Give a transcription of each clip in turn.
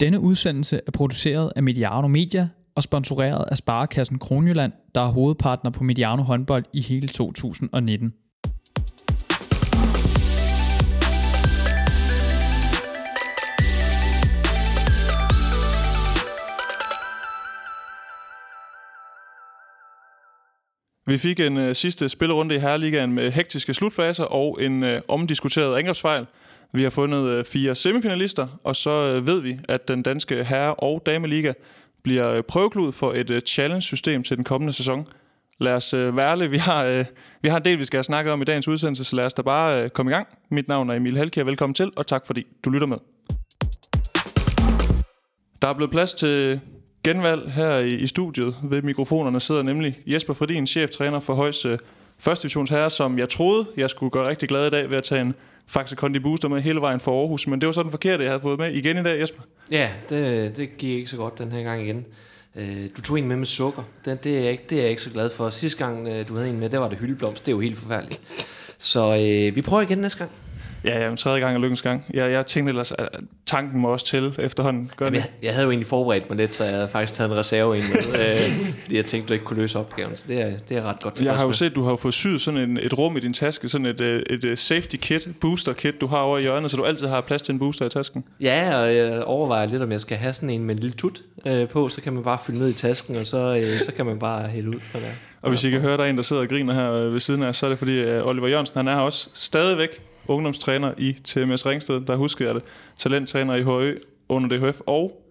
Denne udsendelse er produceret af Mediano Media og sponsoreret af Sparekassen Kronjylland, der er hovedpartner på Mediano håndbold i hele 2019. Vi fik en øh, sidste spillerunde i Herreligaen med hektiske slutfaser og en øh, omdiskuteret angrebsfejl. Vi har fundet øh, fire semifinalister, og så øh, ved vi, at den danske herre- og dameliga bliver øh, prøveklud for et challenge-system til den kommende sæson. Lad os være ærlige. Vi har, vi har en del, vi skal have snakket om i dagens udsendelse, så lad os da bare komme i gang. Mit navn er Emil Halkjær. Velkommen til, og tak fordi du lytter med. Der er blevet plads til genvalg her i, i studiet. Ved mikrofonerne sidder nemlig Jesper Fredin, cheftræner for Højs øh, første divisions herre, som jeg troede, jeg skulle gøre rigtig glad i dag ved at tage en Faxe Kondi Booster med hele vejen fra Aarhus. Men det var sådan forkert, jeg havde fået med igen i dag, Jesper. Ja, det, det gik ikke så godt den her gang igen. Øh, du tog en med med sukker. Det, det, er jeg ikke, det er jeg ikke så glad for. Sidste gang, øh, du havde en med, der var det hyldeblomst. Det er jo helt forfærdeligt. Så øh, vi prøver igen næste gang. Ja, ja, tredje gang er lykkens gang. Jeg, jeg tænkte ellers, at tanken må også til efterhånden. Gør Jamen, jeg, jeg havde jo egentlig forberedt mig lidt, så jeg havde faktisk taget en reserve ind øh, jeg tænkte, du ikke kunne løse opgaven. Så det er, det er ret godt Jeg har jo med. set, du har fået syet sådan en, et rum i din taske, sådan et, øh, et, et safety kit, booster kit, du har over i hjørnet, så du altid har plads til en booster i tasken. Ja, og jeg overvejer lidt, om jeg skal have sådan en med en lille tut øh, på, så kan man bare fylde ned i tasken, og så, øh, så kan man bare hælde ud. Sådan der. Og hvis I kan høre, der er en, der sidder og griner her øh, ved siden af, så er det fordi øh, Oliver Jørgensen, han er her også stadigvæk ungdomstræner i TMS Ringsted, der husker jeg det, talenttræner i HØ under DHF, og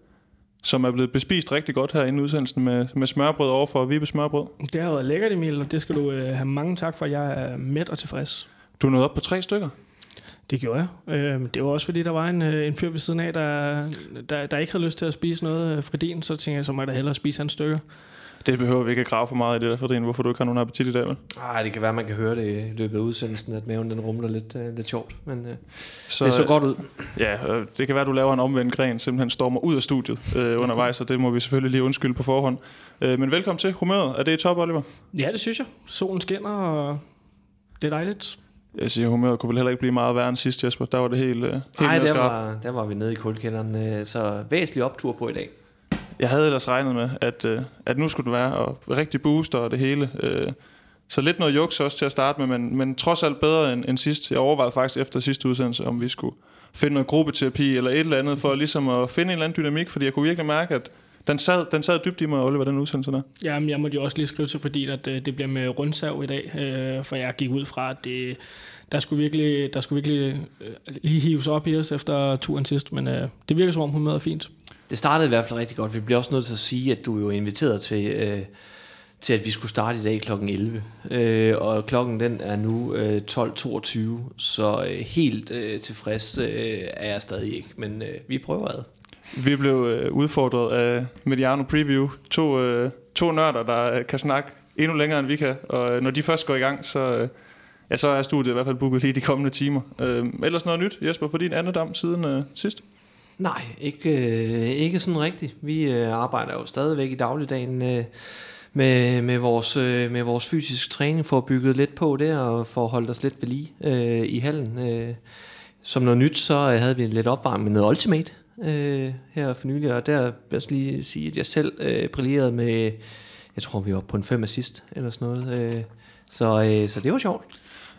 som er blevet bespist rigtig godt her inden udsendelsen med, med smørbrød over for Vibe Smørbrød. Det har været lækkert, Emil, og det skal du øh, have mange tak for. Jeg er mæt og tilfreds. Du nået op på tre stykker. Det gjorde jeg. Øh, det var også fordi, der var en, øh, en fyr ved siden af, der, der, der ikke havde lyst til at spise noget øh, fridin, så tænkte jeg, så må jeg da hellere spise hans stykker. Det behøver vi ikke at grave for meget i det der, for hvorfor du ikke har nogen appetit i dag, vel? Ej, det kan være, man kan høre det i løbet af udsendelsen, at maven den rumler lidt, øh, lidt sjovt, men øh, Så, det så godt ud. Ja, øh, det kan være, at du laver en omvendt gren, simpelthen stormer ud af studiet øh, undervejs, og det må vi selvfølgelig lige undskylde på forhånd. Øh, men velkommen til humøret. Er det i top, Oliver? Ja, det synes jeg. Solen skinner, og det er dejligt. Jeg siger, humøret kunne vel heller ikke blive meget værre end sidst, Jesper. Der var det helt, øh, helt Nej, der var, der var vi nede i kulkælderen, øh, så væsentlig optur på i dag. Jeg havde ellers regnet med, at, øh, at nu skulle det være og rigtig booster og det hele. Øh, så lidt noget juks også til at starte med, men, men trods alt bedre end, end sidst. Jeg overvejede faktisk efter sidste udsendelse, om vi skulle finde noget gruppeterapi eller et eller andet, for ligesom at finde en eller anden dynamik, fordi jeg kunne virkelig mærke, at den sad, den sad dybt i mig, Oliver, den udsendelse der. Jamen, jeg måtte jo også lige skrive til, fordi at, øh, det bliver med rundsav i dag, øh, for jeg gik ud fra, at det, der skulle virkelig, der skulle virkelig øh, lige hives op i os efter turen sidst, men øh, det virker som om hun er fint. Det startede i hvert fald rigtig godt. Vi bliver også nødt til at sige, at du er jo inviteret til, øh, til at vi skulle starte i dag kl. 11. Øh, og klokken den er nu øh, 12.22, så øh, helt øh, tilfreds øh, er jeg stadig ikke. Men øh, vi prøver ad. Vi blev øh, udfordret af Mediano Preview. To, øh, to nørder, der øh, kan snakke endnu længere, end vi kan. Og øh, når de først går i gang, så, øh, ja, så er studiet i hvert fald booket lige de kommende timer. Øh, ellers noget nyt, Jesper, for din anden dam siden øh, sidst? Nej, ikke, øh, ikke sådan rigtigt. Vi øh, arbejder jo stadigvæk i dagligdagen øh, med, med, vores, øh, med vores fysiske træning, for at bygge lidt på det, og for at holde os lidt ved lige øh, i hallen. Øh, som noget nyt, så øh, havde vi lidt opvarmning med noget Ultimate øh, her for nylig, og der vil jeg lige sige, at jeg selv øh, brillerede med, jeg tror vi var på en fem assist, eller sådan noget. Øh, så, øh, så det var sjovt.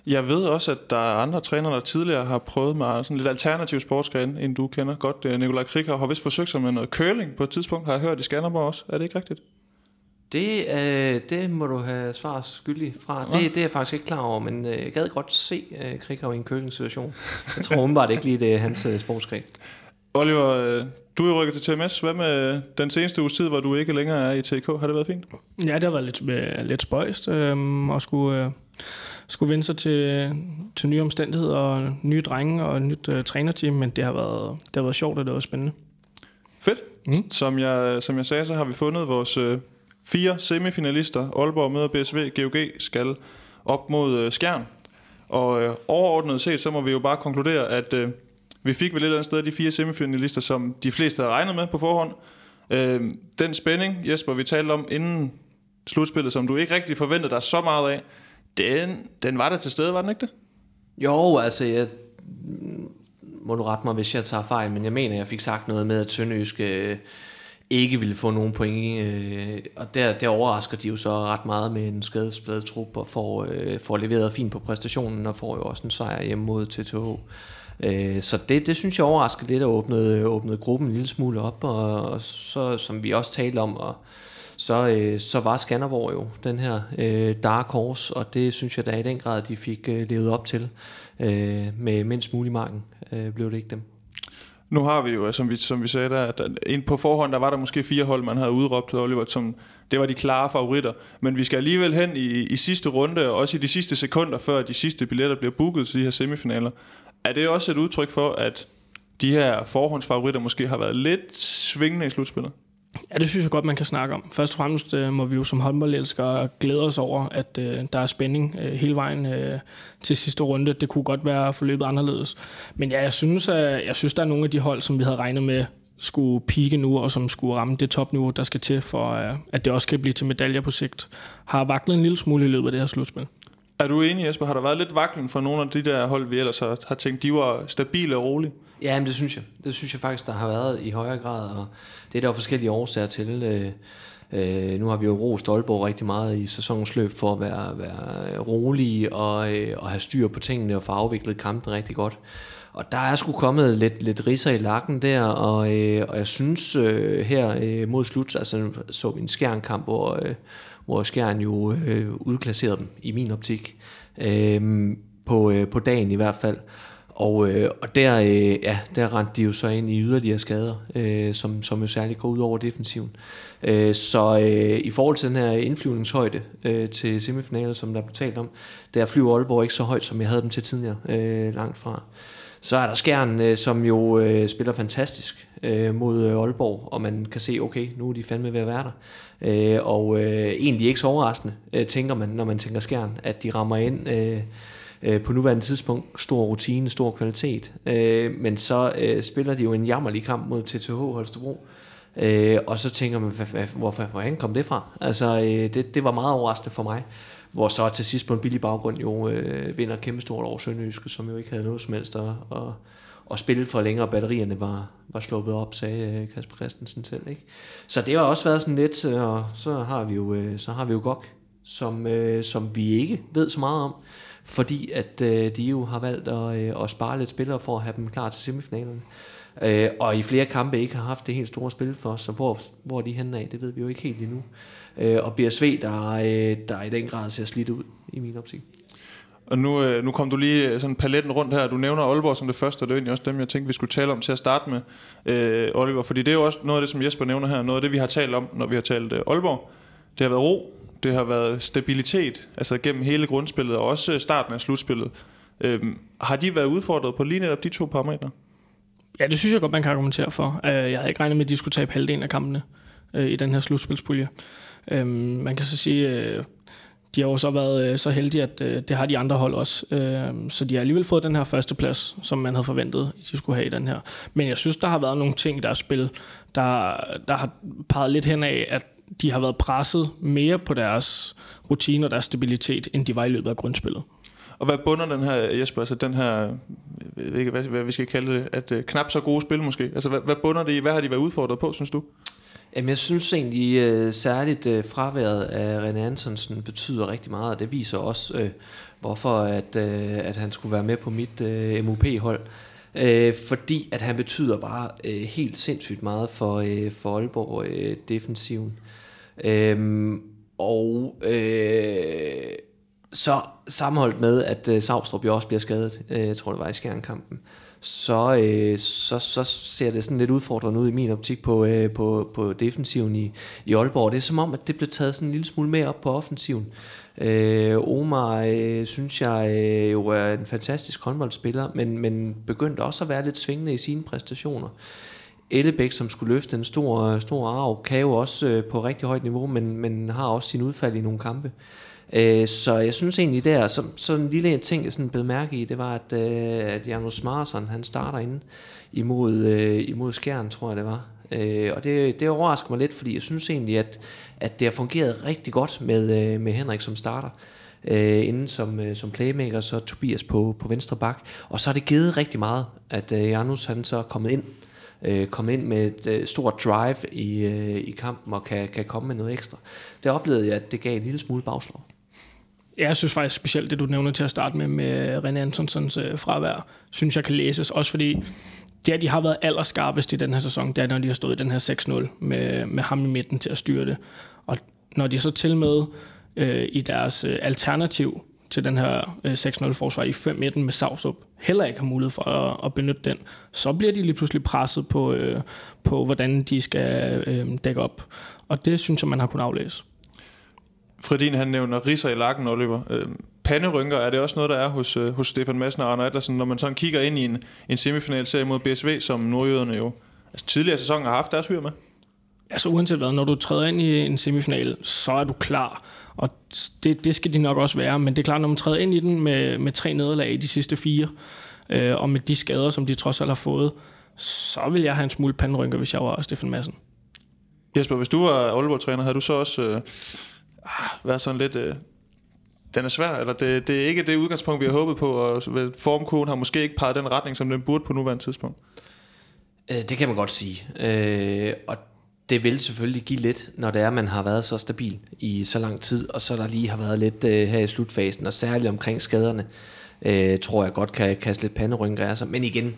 Jeg ved også, at der er andre trænere, der tidligere har prøvet med sådan lidt alternativ sportsgren, end du kender godt. Øh, Nikolaj Krikau har vist forsøgt sig med noget curling på et tidspunkt, har jeg hørt i Skanderborg også. Er det ikke rigtigt? Det, øh, det må du have svar skyldig fra. Det, det er jeg faktisk ikke klar over, men øh, jeg gad godt se øh, Krikau i en køling-situation. Jeg tror umiddelbart ikke lige, det er hans øh, sportsgren. Oliver, øh, du er rykket til TMS. Hvad med den seneste uges tid, hvor du ikke længere er i TK? Har det været fint? Ja, det har været lidt, øh, lidt spøjst, øh, og skulle, øh, skulle vende sig til, til nye omstændigheder og nye drenge og et nyt øh, trænerteam, men det har, været, det har været sjovt, og det var spændende. Fedt. Mm. Som, jeg, som jeg sagde, så har vi fundet vores øh, fire semifinalister. Aalborg møder BSV, GOG skal op mod øh, Skjern. Og øh, overordnet set, så må vi jo bare konkludere, at øh, vi fik vel et eller andet sted de fire semifinalister, som de fleste havde regnet med på forhånd. Øh, den spænding, Jesper, vi talte om inden slutspillet, som du ikke rigtig forventede dig så meget af, den, den var der til stede, var den ikke det? Jo, altså jeg må du rette mig, hvis jeg tager fejl, men jeg mener, jeg fik sagt noget med, at Sønderjysk øh, ikke ville få nogen point, øh, og der, der overrasker de jo så ret meget med en skadesbladet trup, og får, øh, får leveret fint på præstationen, og får jo også en sejr hjemme mod TTH. Øh, så det, det synes jeg overrasker lidt, og åbnede, åbnede gruppen en lille smule op, og, og så, som vi også talte om, og så, øh, så var Skanderborg jo den her øh, dark horse, og det synes jeg da i den grad, de fik øh, levet op til. Øh, med mindst mulig marken øh, blev det ikke dem. Nu har vi jo, altså, som vi, som vi sagde der, at ind på forhånd, der var der måske fire hold, man havde udråbt til Oliver, som det var de klare favoritter. Men vi skal alligevel hen i, i sidste runde, og også i de sidste sekunder, før de sidste billetter bliver booket til de her semifinaler. Er det også et udtryk for, at de her forhåndsfavoritter måske har været lidt svingende i slutspillet? Ja, det synes jeg godt, man kan snakke om. Først og fremmest øh, må vi jo som håndboldelskere glæde os over, at øh, der er spænding øh, hele vejen øh, til sidste runde. Det kunne godt være forløbet anderledes. Men ja, jeg synes, at, jeg synes, der er nogle af de hold, som vi havde regnet med, skulle pike nu, og som skulle ramme det topniveau, der skal til, for øh, at det også kan blive til medaljer på sigt, har vaklet en lille smule i løbet af det her slutspil. Er du enig, Jesper? Har der været lidt vaklen for nogle af de der hold, vi ellers har, har tænkt, de var stabile og rolige? Ja, men det synes jeg. Det synes jeg faktisk, der har været i højere grad, og det er der jo forskellige årsager til. Øh, øh, nu har vi jo rost Aalborg rigtig meget i sæsonens løb for at være, være rolige og, øh, og have styr på tingene og få afviklet kampen rigtig godt. Og der er sgu kommet lidt, lidt risser i lakken der, og, øh, og jeg synes øh, her øh, mod slut, altså så vi en skærnkamp, hvor, øh, hvor skærn jo øh, udklasserede dem i min optik, øh, på, øh, på dagen i hvert fald. Og, øh, og der, øh, ja, der rendte de jo så ind i yderligere skader, øh, som, som jo særligt går ud over defensiven. Øh, så øh, i forhold til den her indflyvningshøjde øh, til semifinalen, som der blev talt om, der flyver Aalborg ikke så højt, som jeg havde dem til tidligere, øh, langt fra. Så er der Skjern, øh, som jo øh, spiller fantastisk øh, mod øh, Aalborg, og man kan se, okay, nu er de fandme ved at være der. Øh, og øh, egentlig ikke så overraskende, øh, tænker man, når man tænker Skjern, at de rammer ind... Øh, øh, på nuværende tidspunkt stor rutine, stor kvalitet. Øh, men så øh, spiller de jo en jammerlig kamp mod TTH Holstebro. Øh, og så tænker man, hvorfor, hvor han kom det fra? Altså, øh, det, det var meget overraskende for mig. Hvor så til sidst på en billig baggrund jo øh, vinder kæmpestort over Sønderjyske, som jo ikke havde noget som helst at, at, at spille for længere. Batterierne var, var sluppet op, sagde øh, Kasper Christensen selv. Ikke? Så det har også været sådan lidt, øh, og så har vi jo, øh, så har vi jo GOG, som, som vi ikke ved så meget om fordi at de jo har valgt at, at spare lidt spillere for at have dem klar til semifinalen. Øh, og i flere kampe ikke har haft det helt store spil for os, så hvor, hvor er de henne af, det ved vi jo ikke helt endnu. Øh, og BSV, der, øh, der i den grad ser slidt ud i min optik. Og nu, øh, nu kom du lige øh, sådan paletten rundt her. Du nævner Aalborg som det første, og det er egentlig også dem, jeg tænkte, vi skulle tale om til at starte med, øh, Oliver. Fordi det er jo også noget af det, som Jesper nævner her. Noget af det, vi har talt om, når vi har talt øh, Aalborg. Det har været ro, det har været stabilitet, altså gennem hele grundspillet, og også starten af slutspillet. Øh, har de været udfordret på lige netop de to parametre? Ja, det synes jeg godt, man kan argumentere for. Øh, jeg havde ikke regnet med, at de skulle tabe halvdelen af kampene øh, i den her slutspilspulje. Øhm, man kan så sige, øh, de har jo så været øh, så heldige, at øh, det har de andre hold også. Øh, så de har alligevel fået den her første plads, som man havde forventet, de skulle have i den her. Men jeg synes, der har været nogle ting i deres spil, der, der har peget lidt hen af, at de har været presset mere på deres rutine og deres stabilitet, end de var i løbet af grundspillet. Og hvad bunder den her, Jesper, altså den her, jeg ved ikke, hvad, hvad vi skal kalde det, at øh, knap så gode spil måske? Altså hvad, hvad bunder det i? Hvad har de været udfordret på, synes du? Jamen, jeg synes egentlig øh, særligt øh, fraværet af René Antonsen betyder rigtig meget, og det viser også, øh, hvorfor at, øh, at han skulle være med på mit øh, MUP-hold. Øh, fordi at han betyder bare øh, helt sindssygt meget for, øh, for Aalborg øh, defensiven. Øh, og øh, så sammenholdt med, at øh, Savstrup jo også bliver skadet, øh, jeg tror det var i skærnkampen, så, øh, så, så ser det sådan lidt udfordrende ud i min optik på, øh, på, på defensiven i, i Aalborg. Det er som om, at det blev taget sådan en lille smule mere op på offensiven. Øh, Omar øh, synes jeg øh, jo er en fantastisk håndboldspiller, men, men begyndte også at være lidt svingende i sine præstationer. Ellebæk, som skulle løfte en stor, stor arv, kan jo også øh, på rigtig højt niveau, men, men har også sin udfald i nogle kampe. Øh, Øh, så jeg synes egentlig der, så, så en lille ting, jeg sådan blev mærke i, det var, at, øh, at Janus Marsson, han starter inde imod, øh, imod Skjern, tror jeg det var. Øh, og det, det overrasker mig lidt, fordi jeg synes egentlig, at, at det har fungeret rigtig godt med, øh, med Henrik som starter. øh, inden som, øh, som playmaker, så Tobias på, på venstre bak. Og så har det givet rigtig meget, at øh, Janus han så er kommet ind, øh, kommet ind med et øh, stort drive i, øh, i kampen og kan, kan komme med noget ekstra. Det oplevede jeg, at det gav en lille smule bagslag. Ja, jeg synes faktisk specielt det, du nævner til at starte med, med René Antonsens øh, fravær, synes jeg kan læses. Også fordi det, de har været allerskarpest i den her sæson, det er, når de har stået i den her 6-0 med, med ham i midten til at styre det. Og når de så til med øh, i deres øh, alternativ til den her øh, 6-0-forsvar i 5-1 med Savsup, heller ikke har mulighed for at, at benytte den, så bliver de lige pludselig presset på, øh, på hvordan de skal øh, dække op. Og det synes jeg, man har kunnet aflæse. Fredin han nævner risser i lakken, Oliver. Øh, panderynker, er det også noget, der er hos, øh, hos Stefan Madsen og Arne Adlersen, når man sådan kigger ind i en, en semifinalserie mod BSV, som nordjyderne jo altså, tidligere sæson har haft deres hyr med? Altså uanset hvad, når du træder ind i en semifinal, så er du klar. Og det, det skal de nok også være. Men det er klart, når man træder ind i den med, med tre nederlag i de sidste fire, øh, og med de skader, som de trods alt har fået, så vil jeg have en smule panderynker, hvis jeg var Stefan Madsen. Jesper, hvis du var Aalborg-træner, havde du så også øh, Ah, været sådan lidt... Øh, den er svær, eller det, det er ikke det udgangspunkt, vi har håbet på, og formkurven har måske ikke peget den retning, som den burde på nuværende tidspunkt. Øh, det kan man godt sige. Øh, og det vil selvfølgelig give lidt, når det er, at man har været så stabil i så lang tid, og så der lige har været lidt øh, her i slutfasen, og særligt omkring skaderne, øh, tror jeg godt kan kaste lidt panderynker af sig. Men igen,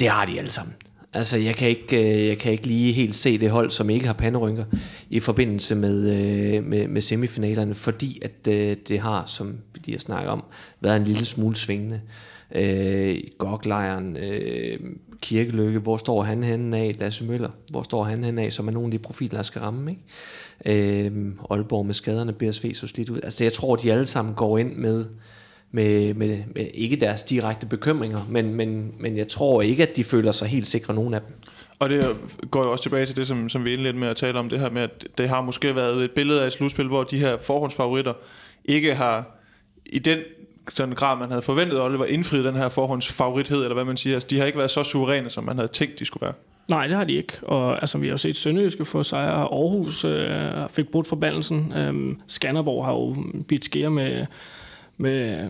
det har de alle sammen. Altså, jeg kan, ikke, øh, jeg kan ikke lige helt se det hold, som ikke har panderynker i forbindelse med, øh, med, med semifinalerne, fordi at øh, det har, som vi lige har snakket om, været en lille smule svingende. Øh, Goglejren, øh, Kirkeløkke, hvor står han henne af? Lasse Møller, hvor står han henne af, som er nogle af de profiler, der skal ramme, ikke? Øh, Aalborg med skaderne, BSV så slidt ud. Altså, jeg tror, de alle sammen går ind med, med, med, med ikke deres direkte bekymringer, men, men, men jeg tror ikke, at de føler sig helt sikre, nogen af dem. Og det går jo også tilbage til det, som, som vi indledte med at tale om, det her med, at det har måske været et billede af et slutspil, hvor de her forhåndsfavoritter ikke har i den sådan grad, man havde forventet, Oliver indfriet den her forhåndsfavorithed, eller hvad man siger. Altså, de har ikke været så suveræne, som man havde tænkt, de skulle være. Nej, det har de ikke. Og altså, vi har jo set Sønderjyske få sejre. Aarhus øh, fik brudt forbandelsen. Øhm, Skanderborg har jo bidt skære med, med,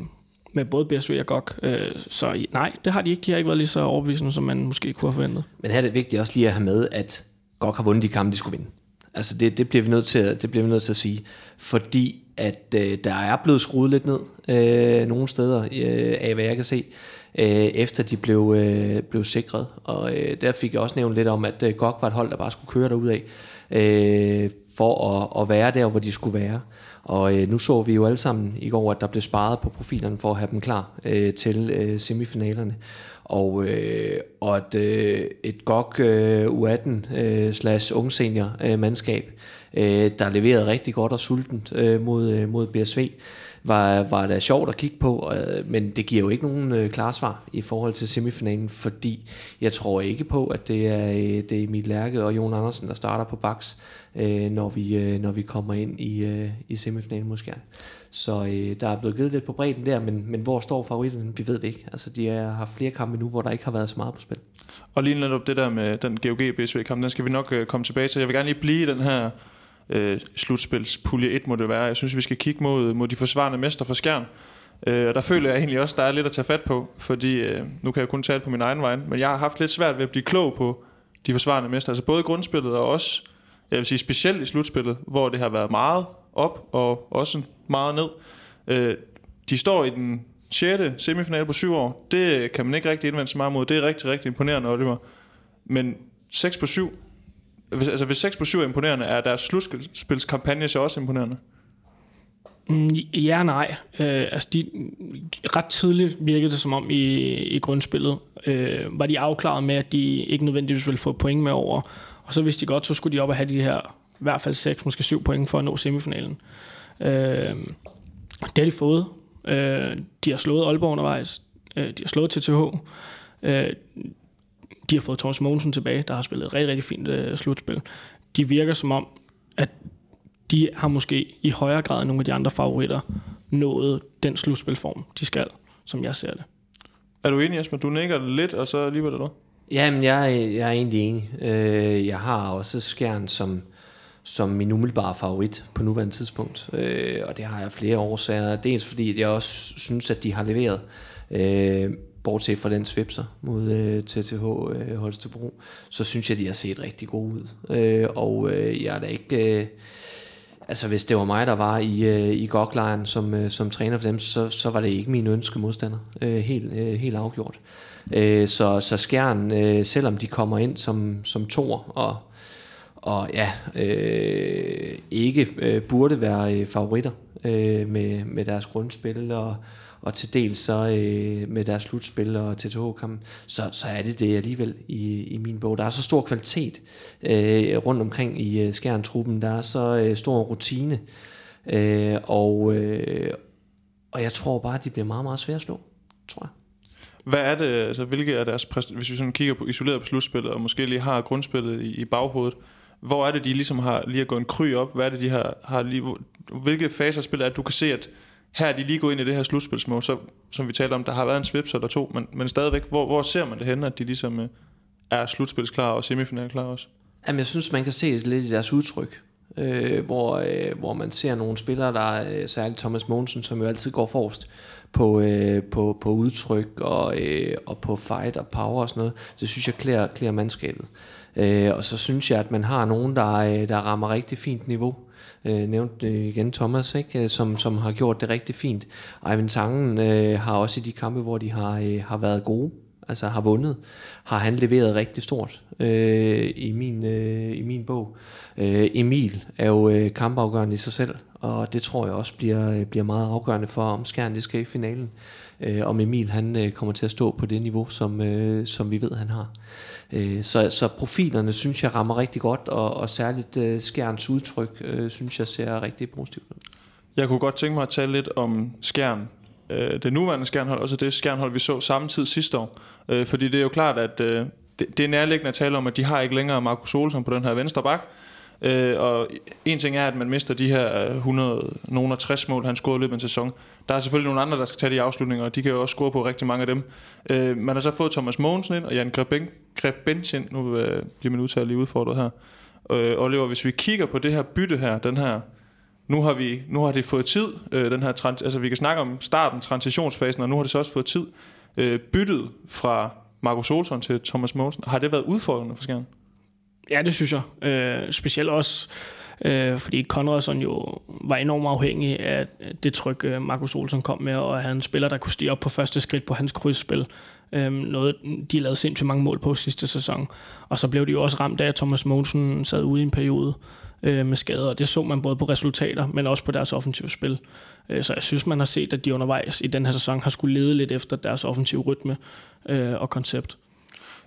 med både BSV og GOG. Øh, så nej, det har de ikke. De har ikke været lige så overbevisende, som man måske kunne have forventet. Men her er det vigtigt også lige at have med, at GOG har vundet de kampe, de skulle vinde. Altså det, det, bliver vi nødt til, at, det bliver vi nødt til at sige. Fordi at øh, der er blevet skruet lidt ned øh, nogle steder øh, af, hvad jeg kan se, øh, efter de blev, øh, blev sikret. Og øh, der fik jeg også nævnt lidt om, at øh, GOG var et hold, der bare skulle køre derud af, øh, for at, at være der, hvor de skulle være. Og øh, nu så vi jo alle sammen i går, at der blev sparet på profilerne for at have dem klar øh, til øh, semifinalerne. Og, øh, og at øh, et GOG øh, U18 øh, slash ung senior øh, mandskab, øh, der leverede rigtig godt og sultent øh, mod, øh, mod BSV, var, var det sjovt at kigge på, øh, men det giver jo ikke nogen øh, klare svar i forhold til semifinalen, fordi jeg tror ikke på, at det er, øh, det er Emil Lærke og Jon Andersen, der starter på baks, øh, når, vi, øh, når vi kommer ind i, øh, i semifinalen måske. Så øh, der er blevet givet lidt på bredden der, men, men hvor står favoritten? Vi ved det ikke. Altså, de har flere kampe nu, hvor der ikke har været så meget på spil. Og lige netop det der med den GOG-BSV-kamp, den skal vi nok øh, komme tilbage til. Jeg vil gerne lige blive i den her øh, slutspilspulje 1, må det være. Jeg synes, vi skal kigge mod, mod de forsvarende mester for Skjern. Øh, og der føler jeg egentlig også, der er lidt at tage fat på, fordi øh, nu kan jeg kun tale på min egen vej, men jeg har haft lidt svært ved at blive klog på de forsvarende mester. Altså både grundspillet og også, jeg vil sige specielt i slutspillet, hvor det har været meget op og også meget ned. Øh, de står i den 6. semifinale på syv år. Det kan man ikke rigtig indvende så meget mod. Det er rigtig, rigtig imponerende, Oliver. Men 6 på 7, hvis, altså hvis 6 på 7 er imponerende, er deres slutspilskampagne så også imponerende? Mm, ja og nej. Øh, altså de, ret tidligt virkede det som om i, i grundspillet, øh, var de afklaret med, at de ikke nødvendigvis ville få point med over. Og så hvis de godt, så skulle de op og have de her i hvert fald 6, måske 7 point for at nå semifinalen. Øh, det har de fået. Øh, de har slået Aalborg undervejs. Øh, de har slået TTH. Øh, de har fået Thomas Mogensen tilbage, der har spillet et rigtig, rigtig fint øh, slutspil. De virker som om, at de har måske i højere grad end nogle af de andre favoritter nået den slutspilform, de skal, som jeg ser det. Er du enig, Jesper? Du nikker lidt, og så alligevel noget? Jamen, jeg, jeg er egentlig enig. Øh, jeg har også Skjern som, som min umiddelbare favorit på nuværende tidspunkt. Øh, og det har jeg flere årsager. Dels fordi jeg også synes, at de har leveret. Øh, bortset fra den svipser mod øh, TTH øh, Holstebro, så synes jeg, de har set rigtig gode ud. Øh, og øh, jeg er da ikke... Øh, altså hvis det var mig, der var i, øh, i goklejren som, øh, som træner for dem, så, så var det ikke min ønske modstander. Øh, helt, øh, helt afgjort. Øh, så, så Skjern, øh, selvom de kommer ind som, som tor og, og ja, øh, ikke øh, burde være øh, favoritter øh, med, med deres grundspil og, og til dels så øh, med deres slutspil og TTH-kamp, så, så er det det alligevel i, i min bog. Der er så stor kvalitet øh, rundt omkring i øh, skærentruppen, der er så øh, stor rutine, øh, og, øh, og jeg tror bare, at de bliver meget, meget svære at slå, tror jeg. Hvad er det, altså hvilke er deres, hvis vi sådan kigger på, isoleret på slutspillet, og måske lige har grundspillet i, i baghovedet, hvor er det, de ligesom har lige at gå en kry op? Hvad er det, de har, har lige, hvilke faser af spillet er, at du kan se, at her er de lige gået ind i det her slutspilsmål, så, som vi talte om, der har været en svips eller to, men, men stadigvæk, hvor, hvor ser man det henne, at de ligesom øh, er slutspilsklar og semifinalklar også? Jamen, jeg synes, man kan se det lidt i deres udtryk, øh, hvor, øh, hvor man ser nogle spillere, der er øh, særligt Thomas Mogensen, som jo altid går forrest på, øh, på, på udtryk og, øh, og på fight og power og sådan noget. Det synes jeg klæder, klæder mandskabet. Øh, og så synes jeg, at man har nogen, der, øh, der rammer rigtig fint niveau øh, Øh, nævnte igen Thomas, ikke? Øh, som, som har gjort det rigtig fint. Ivan Tangen øh, har også i de kampe, hvor de har, øh, har været gode, altså har vundet, har han leveret rigtig stort øh, i, min, øh, i min bog. Øh, Emil er jo øh, kampafgørende i sig selv, og det tror jeg også bliver, øh, bliver meget afgørende for, om Skjern det skal i finalen. Øh, om Emil han øh, kommer til at stå på det niveau, som, øh, som vi ved, han har. Øh, så, så profilerne synes jeg rammer rigtig godt, og, og særligt øh, skærens udtryk øh, synes jeg ser rigtig positivt ud. Jeg kunne godt tænke mig at tale lidt om skærn. Øh, det nuværende skærnhold, også det skærnhold, vi så samtidig sidste år. Øh, fordi det er jo klart, at øh, det, det er nærliggende at tale om, at de har ikke længere Markus Olsen på den her venstre bak. Øh, og en ting er, at man mister de her øh, 100, 60 mål, han scorede i løbet af en sæson. Der er selvfølgelig nogle andre, der skal tage de afslutninger, og de kan jo også score på rigtig mange af dem. Øh, man har så fået Thomas Mogensen ind, og Jan Grebench ind. Nu øh, bliver min udtale lige udfordret her. Øh, Oliver, hvis vi kigger på det her bytte her, den her nu har vi nu har det fået tid, øh, den her trans, altså vi kan snakke om starten, transitionsfasen, og nu har det så også fået tid. Øh, byttet fra Markus Olsson til Thomas Mogensen, har det været udfordrende for Skjern? Ja, det synes jeg. Øh, specielt også, øh, fordi Konradsson jo var enormt afhængig af det tryk, øh, Markus Olsen kom med, og han spiller, der kunne stige op på første skridt på hans krydsspil. Øh, noget, de lavede sindssygt mange mål på sidste sæson. Og så blev de jo også ramt af, at Thomas Mogensen sad ude i en periode øh, med skader, og det så man både på resultater, men også på deres offensive spil. Øh, så jeg synes, man har set, at de undervejs i den her sæson har skulle lede lidt efter deres offensive rytme øh, og koncept.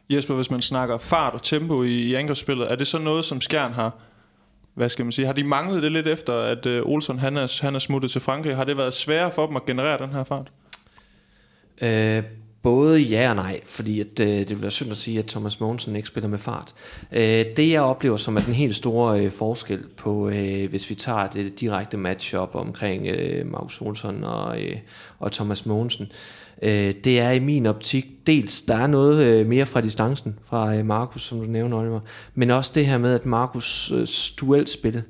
Jesper, hvis man snakker fart og tempo i, i angrebsspillet, er det så noget, som Skjern har, hvad skal man sige, har de manglet det lidt efter, at øh, uh, Olsen han er, han er smuttet til Frankrig? Har det været sværere for dem at generere den her fart? Øh, både ja og nej, fordi at, øh, det vil være synd at sige, at Thomas Mogensen ikke spiller med fart. Øh, det jeg oplever som er den helt store øh, forskel på, øh, hvis vi tager det direkte matchup omkring øh, Markus Olsson og, øh, og Thomas Mogensen, øh, øh, det er i min optik dels, der er noget øh, mere fra distancen fra øh, Markus, som du nævner, Oliver, men også det her med, at Markus øh, duelspil,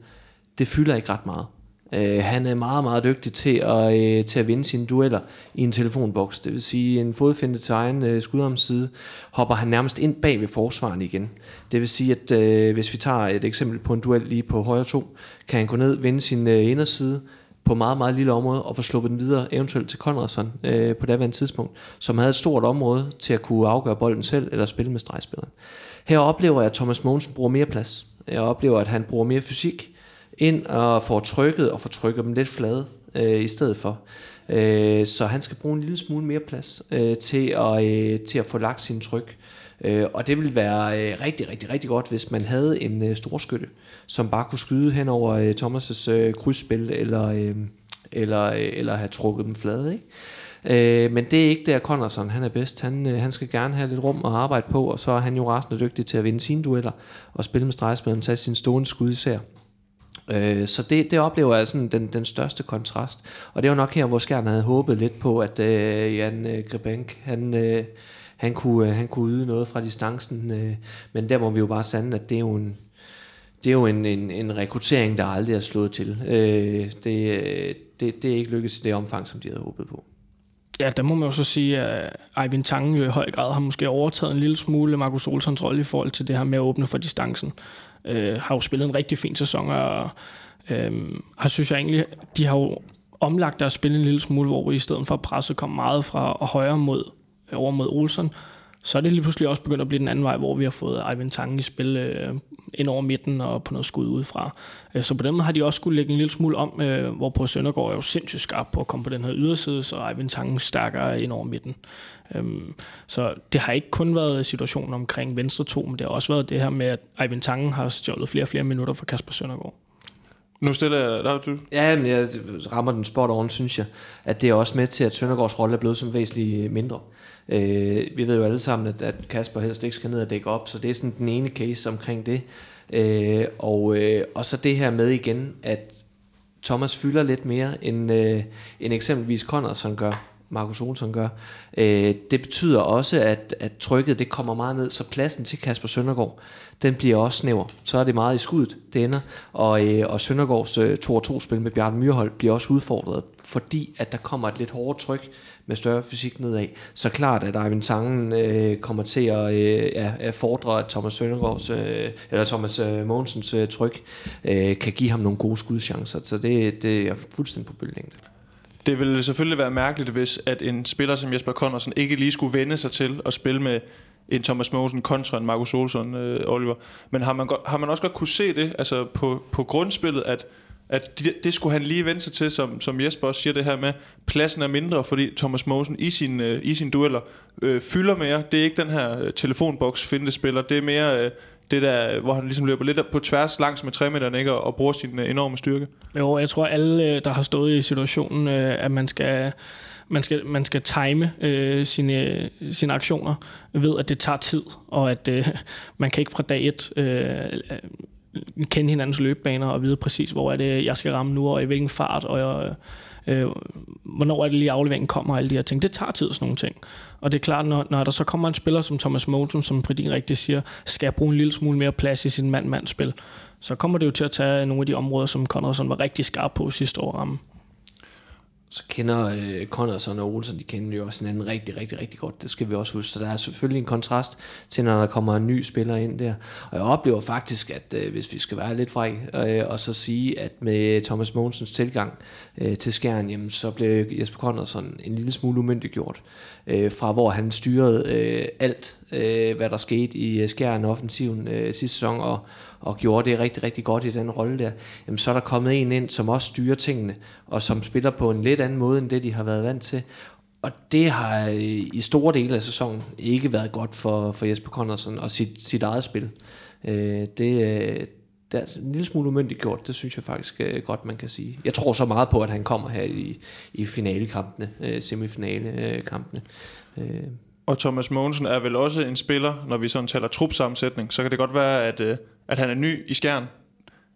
det fylder ikke ret meget. Øh, han er meget, meget dygtig til at, øh, til at vinde sine dueller i en telefonboks. Det vil sige, en fodfinde til egen øh, skudarmside, hopper han nærmest ind bag ved forsvaren igen. Det vil sige, at øh, hvis vi tager et eksempel på en duel lige på højre to, kan han gå ned, vinde sin øh, inderside, på meget, meget lille område og få sluppet den videre, eventuelt til Konradsson øh, på daværende tidspunkt, som havde et stort område til at kunne afgøre bolden selv eller spille med stregspilleren. Her oplever jeg, at Thomas Mogensen bruger mere plads. Jeg oplever, at han bruger mere fysik ind og får trykket og får trykket dem lidt flade øh, i stedet for. Øh, så han skal bruge en lille smule mere plads øh, til, at, øh, til at få lagt sin tryk. Øh, Øh, og det ville være øh, rigtig, rigtig, rigtig godt, hvis man havde en øh, storskytte, som bare kunne skyde hen over øh, Thomas' øh, krydsspil, eller, øh, eller, øh, eller have trukket dem flade. Ikke? Øh, men det er ikke der Connorson han er bedst. Han, øh, han skal gerne have lidt rum at arbejde på, og så er han jo rasende dygtig til at vinde sine dueller og spille med stregspilleren, tage sin stående skud især. Øh, så det, det oplever jeg sådan den, den største kontrast. Og det var nok her, hvor Skjern havde håbet lidt på, at øh, Jan øh, Grebank, han, øh, han, kunne, øh, han kunne yde noget fra distancen. Øh, men der må vi jo bare sande, at det er jo en, det er jo en, en, en rekruttering, der aldrig er slået til. Øh, det, øh, det, det er ikke lykkedes i det omfang, som de havde håbet på. Ja, der må man jo så sige, at Eivind jo i høj grad har måske overtaget en lille smule Markus Olsons rolle i forhold til det her med at åbne for distancen. Øh, har jo spillet en rigtig fin sæson, og øh, har synes jeg egentlig, de har jo omlagt deres spil en lille smule, hvor i stedet for at presse kom meget fra højre mod, over mod Olsen, så er det lige pludselig også begyndt at blive den anden vej, hvor vi har fået Eivind Tange i spil øh, ind over midten og på noget skud udefra. Øh, så på den måde har de også skulle lægge en lille smule om, øh, hvor på Søndergaard er jo sindssygt skarp på at komme på den her yderside, så Eivind Tange stærkere ind over midten. Øh, så det har ikke kun været situationen omkring venstre to, men det har også været det her med, at Eivind Tange har stjålet flere og flere minutter for Kasper Søndergaard. Nu stiller jeg dig til. Ja, men jeg rammer den spot on, synes jeg, at det er også med til, at Søndergaards rolle er blevet som væsentligt mindre. Øh, vi ved jo alle sammen, at, at Kasper helst ikke skal ned og dække op, så det er sådan den ene case omkring det. Øh, og, øh, og så det her med igen, at Thomas fylder lidt mere, end, øh, end eksempelvis Connorson gør. Markus Olsson gør. Øh, det betyder også, at, at trykket det kommer meget ned, så pladsen til Kasper Søndergaard, den bliver også snæver. Så er det meget i skuddet, det ender. Og, øh, og Søndergaards øh, 2-2-spil med Bjarne Myrhold bliver også udfordret, fordi at der kommer et lidt hårdere tryk med større fysik nedad. Så klart, at Ivan Tangen øh, kommer til at, øh, ja, at fordre, at Thomas Søndergaards, øh, eller Thomas øh, Mogensens øh, tryk øh, kan give ham nogle gode skudchancer. Så det, det er fuldstændig på bølgelængde. Det ville selvfølgelig være mærkeligt, hvis at en spiller som Jesper Connorsen ikke lige skulle vende sig til at spille med en Thomas Mogensen kontra en Markus Olsson, øh, Oliver. Men har man, har man også godt kunne se det altså på, på grundspillet, at, at det, det skulle han lige vende sig til, som, som Jesper også siger det her med, pladsen er mindre, fordi Thomas Mogensen i, sin, øh, i sin dueller øh, fylder mere. Det er ikke den her øh, telefonboks fintespiller, det er mere... Øh, det der, hvor han ligesom løber lidt på tværs langs med 3 meter, ikke, og bruger sin øh, enorme styrke. Jo, jeg tror alle, øh, der har stået i situationen, øh, at man skal, man skal, man skal time øh, sine, sine aktioner, ved at det tager tid, og at øh, man kan ikke fra dag et øh, kende hinandens løbebaner og vide præcis, hvor er det, jeg skal ramme nu, og i hvilken fart, og jeg, øh, hvornår er det lige afleveringen kommer, og alle de her ting. Det tager tid, sådan nogle ting. Og det er klart, når, når der så kommer en spiller som Thomas Moulton, som Fredin rigtig siger, skal bruge en lille smule mere plads i sin mand-mand-spil, så kommer det jo til at tage nogle af de områder, som Conradson var rigtig skarp på sidste år ramme så kender øh, Connorson og Olsen, de kender jo også hinanden rigtig, rigtig, rigtig godt. Det skal vi også huske. Så der er selvfølgelig en kontrast til, når der kommer en ny spiller ind der. Og jeg oplever faktisk, at øh, hvis vi skal være lidt fræk, øh, og så sige, at med Thomas Mogensens tilgang øh, til skæren, jamen, så blev Jesper Conradson en lille smule umyndiggjort. Øh, fra hvor han styrede øh, alt, øh, hvad der skete i øh, Skjern offensiven øh, sidste sæson, og, og gjorde det rigtig, rigtig godt i den rolle der, jamen så er der kommet en ind, som også styrer tingene, og som spiller på en lidt anden måde, end det de har været vant til. Og det har øh, i store dele af sæsonen ikke været godt for, for Jesper Connorsen og sit, sit eget spil. Øh, det, øh, det er en lille smule umyndigt gjort, det synes jeg faktisk øh, godt, man kan sige. Jeg tror så meget på, at han kommer her i, i finalekampene, øh, semifinalekampene. Øh, og Thomas Mogensen er vel også en spiller, når vi sådan taler trupsammensætning, så kan det godt være, at, øh, at han er ny i skjern,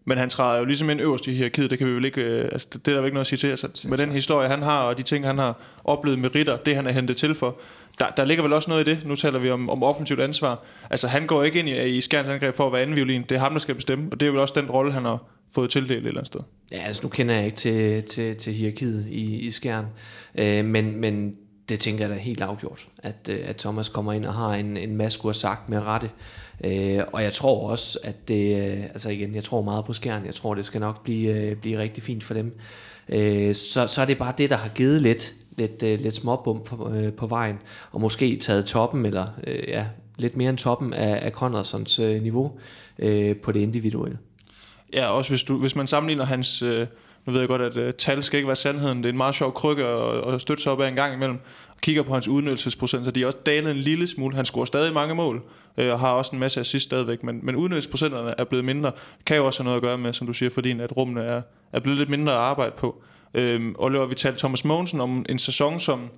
men han træder jo ligesom ind øverst i hierarkiet, det kan vi vel ikke, øh, altså det er der ikke noget at sige til. Altså, med den historie, han har, og de ting, han har oplevet med Ritter, det han er hentet til for, der, der ligger vel også noget i det. Nu taler vi om, om offensivt ansvar. Altså han går ikke ind i, i Skjerns angreb for at være anden violin. Det er ham, der skal bestemme, og det er vel også den rolle, han har fået tildelt et eller andet sted. Ja, altså nu kender jeg ikke til, til, til hierarkiet i, i Skjern, øh, men, men det tænker jeg da helt afgjort, at, øh, at Thomas kommer ind og har en, en masse skulle sagt med rette. Øh, og jeg tror også, at det, øh, altså igen, jeg tror meget på skærn. Jeg tror, det skal nok blive, øh, blive rigtig fint for dem. Øh, så, så er det bare det, der har givet lidt, lidt, lidt småbump på, på vejen, og måske taget toppen, eller øh, ja, lidt mere end toppen af, af Conradsons niveau øh, på det individuelle. Ja, også hvis, du, hvis man sammenligner hans... Øh nu ved jeg godt, at uh, tal skal ikke være sandheden. Det er en meget sjov krykke at, at støtte sig op af en gang imellem. Og kigger på hans udnyttelsesprocent, så de er også dalet en lille smule. Han scorer stadig mange mål, øh, og har også en masse assist stadigvæk. Men, men udnyttelsesprocenterne er blevet mindre. Kan jo også have noget at gøre med, som du siger, fordi at rummene er, er blevet lidt mindre at arbejde på. Øh, og vi talte Thomas Mogensen om en sæson, som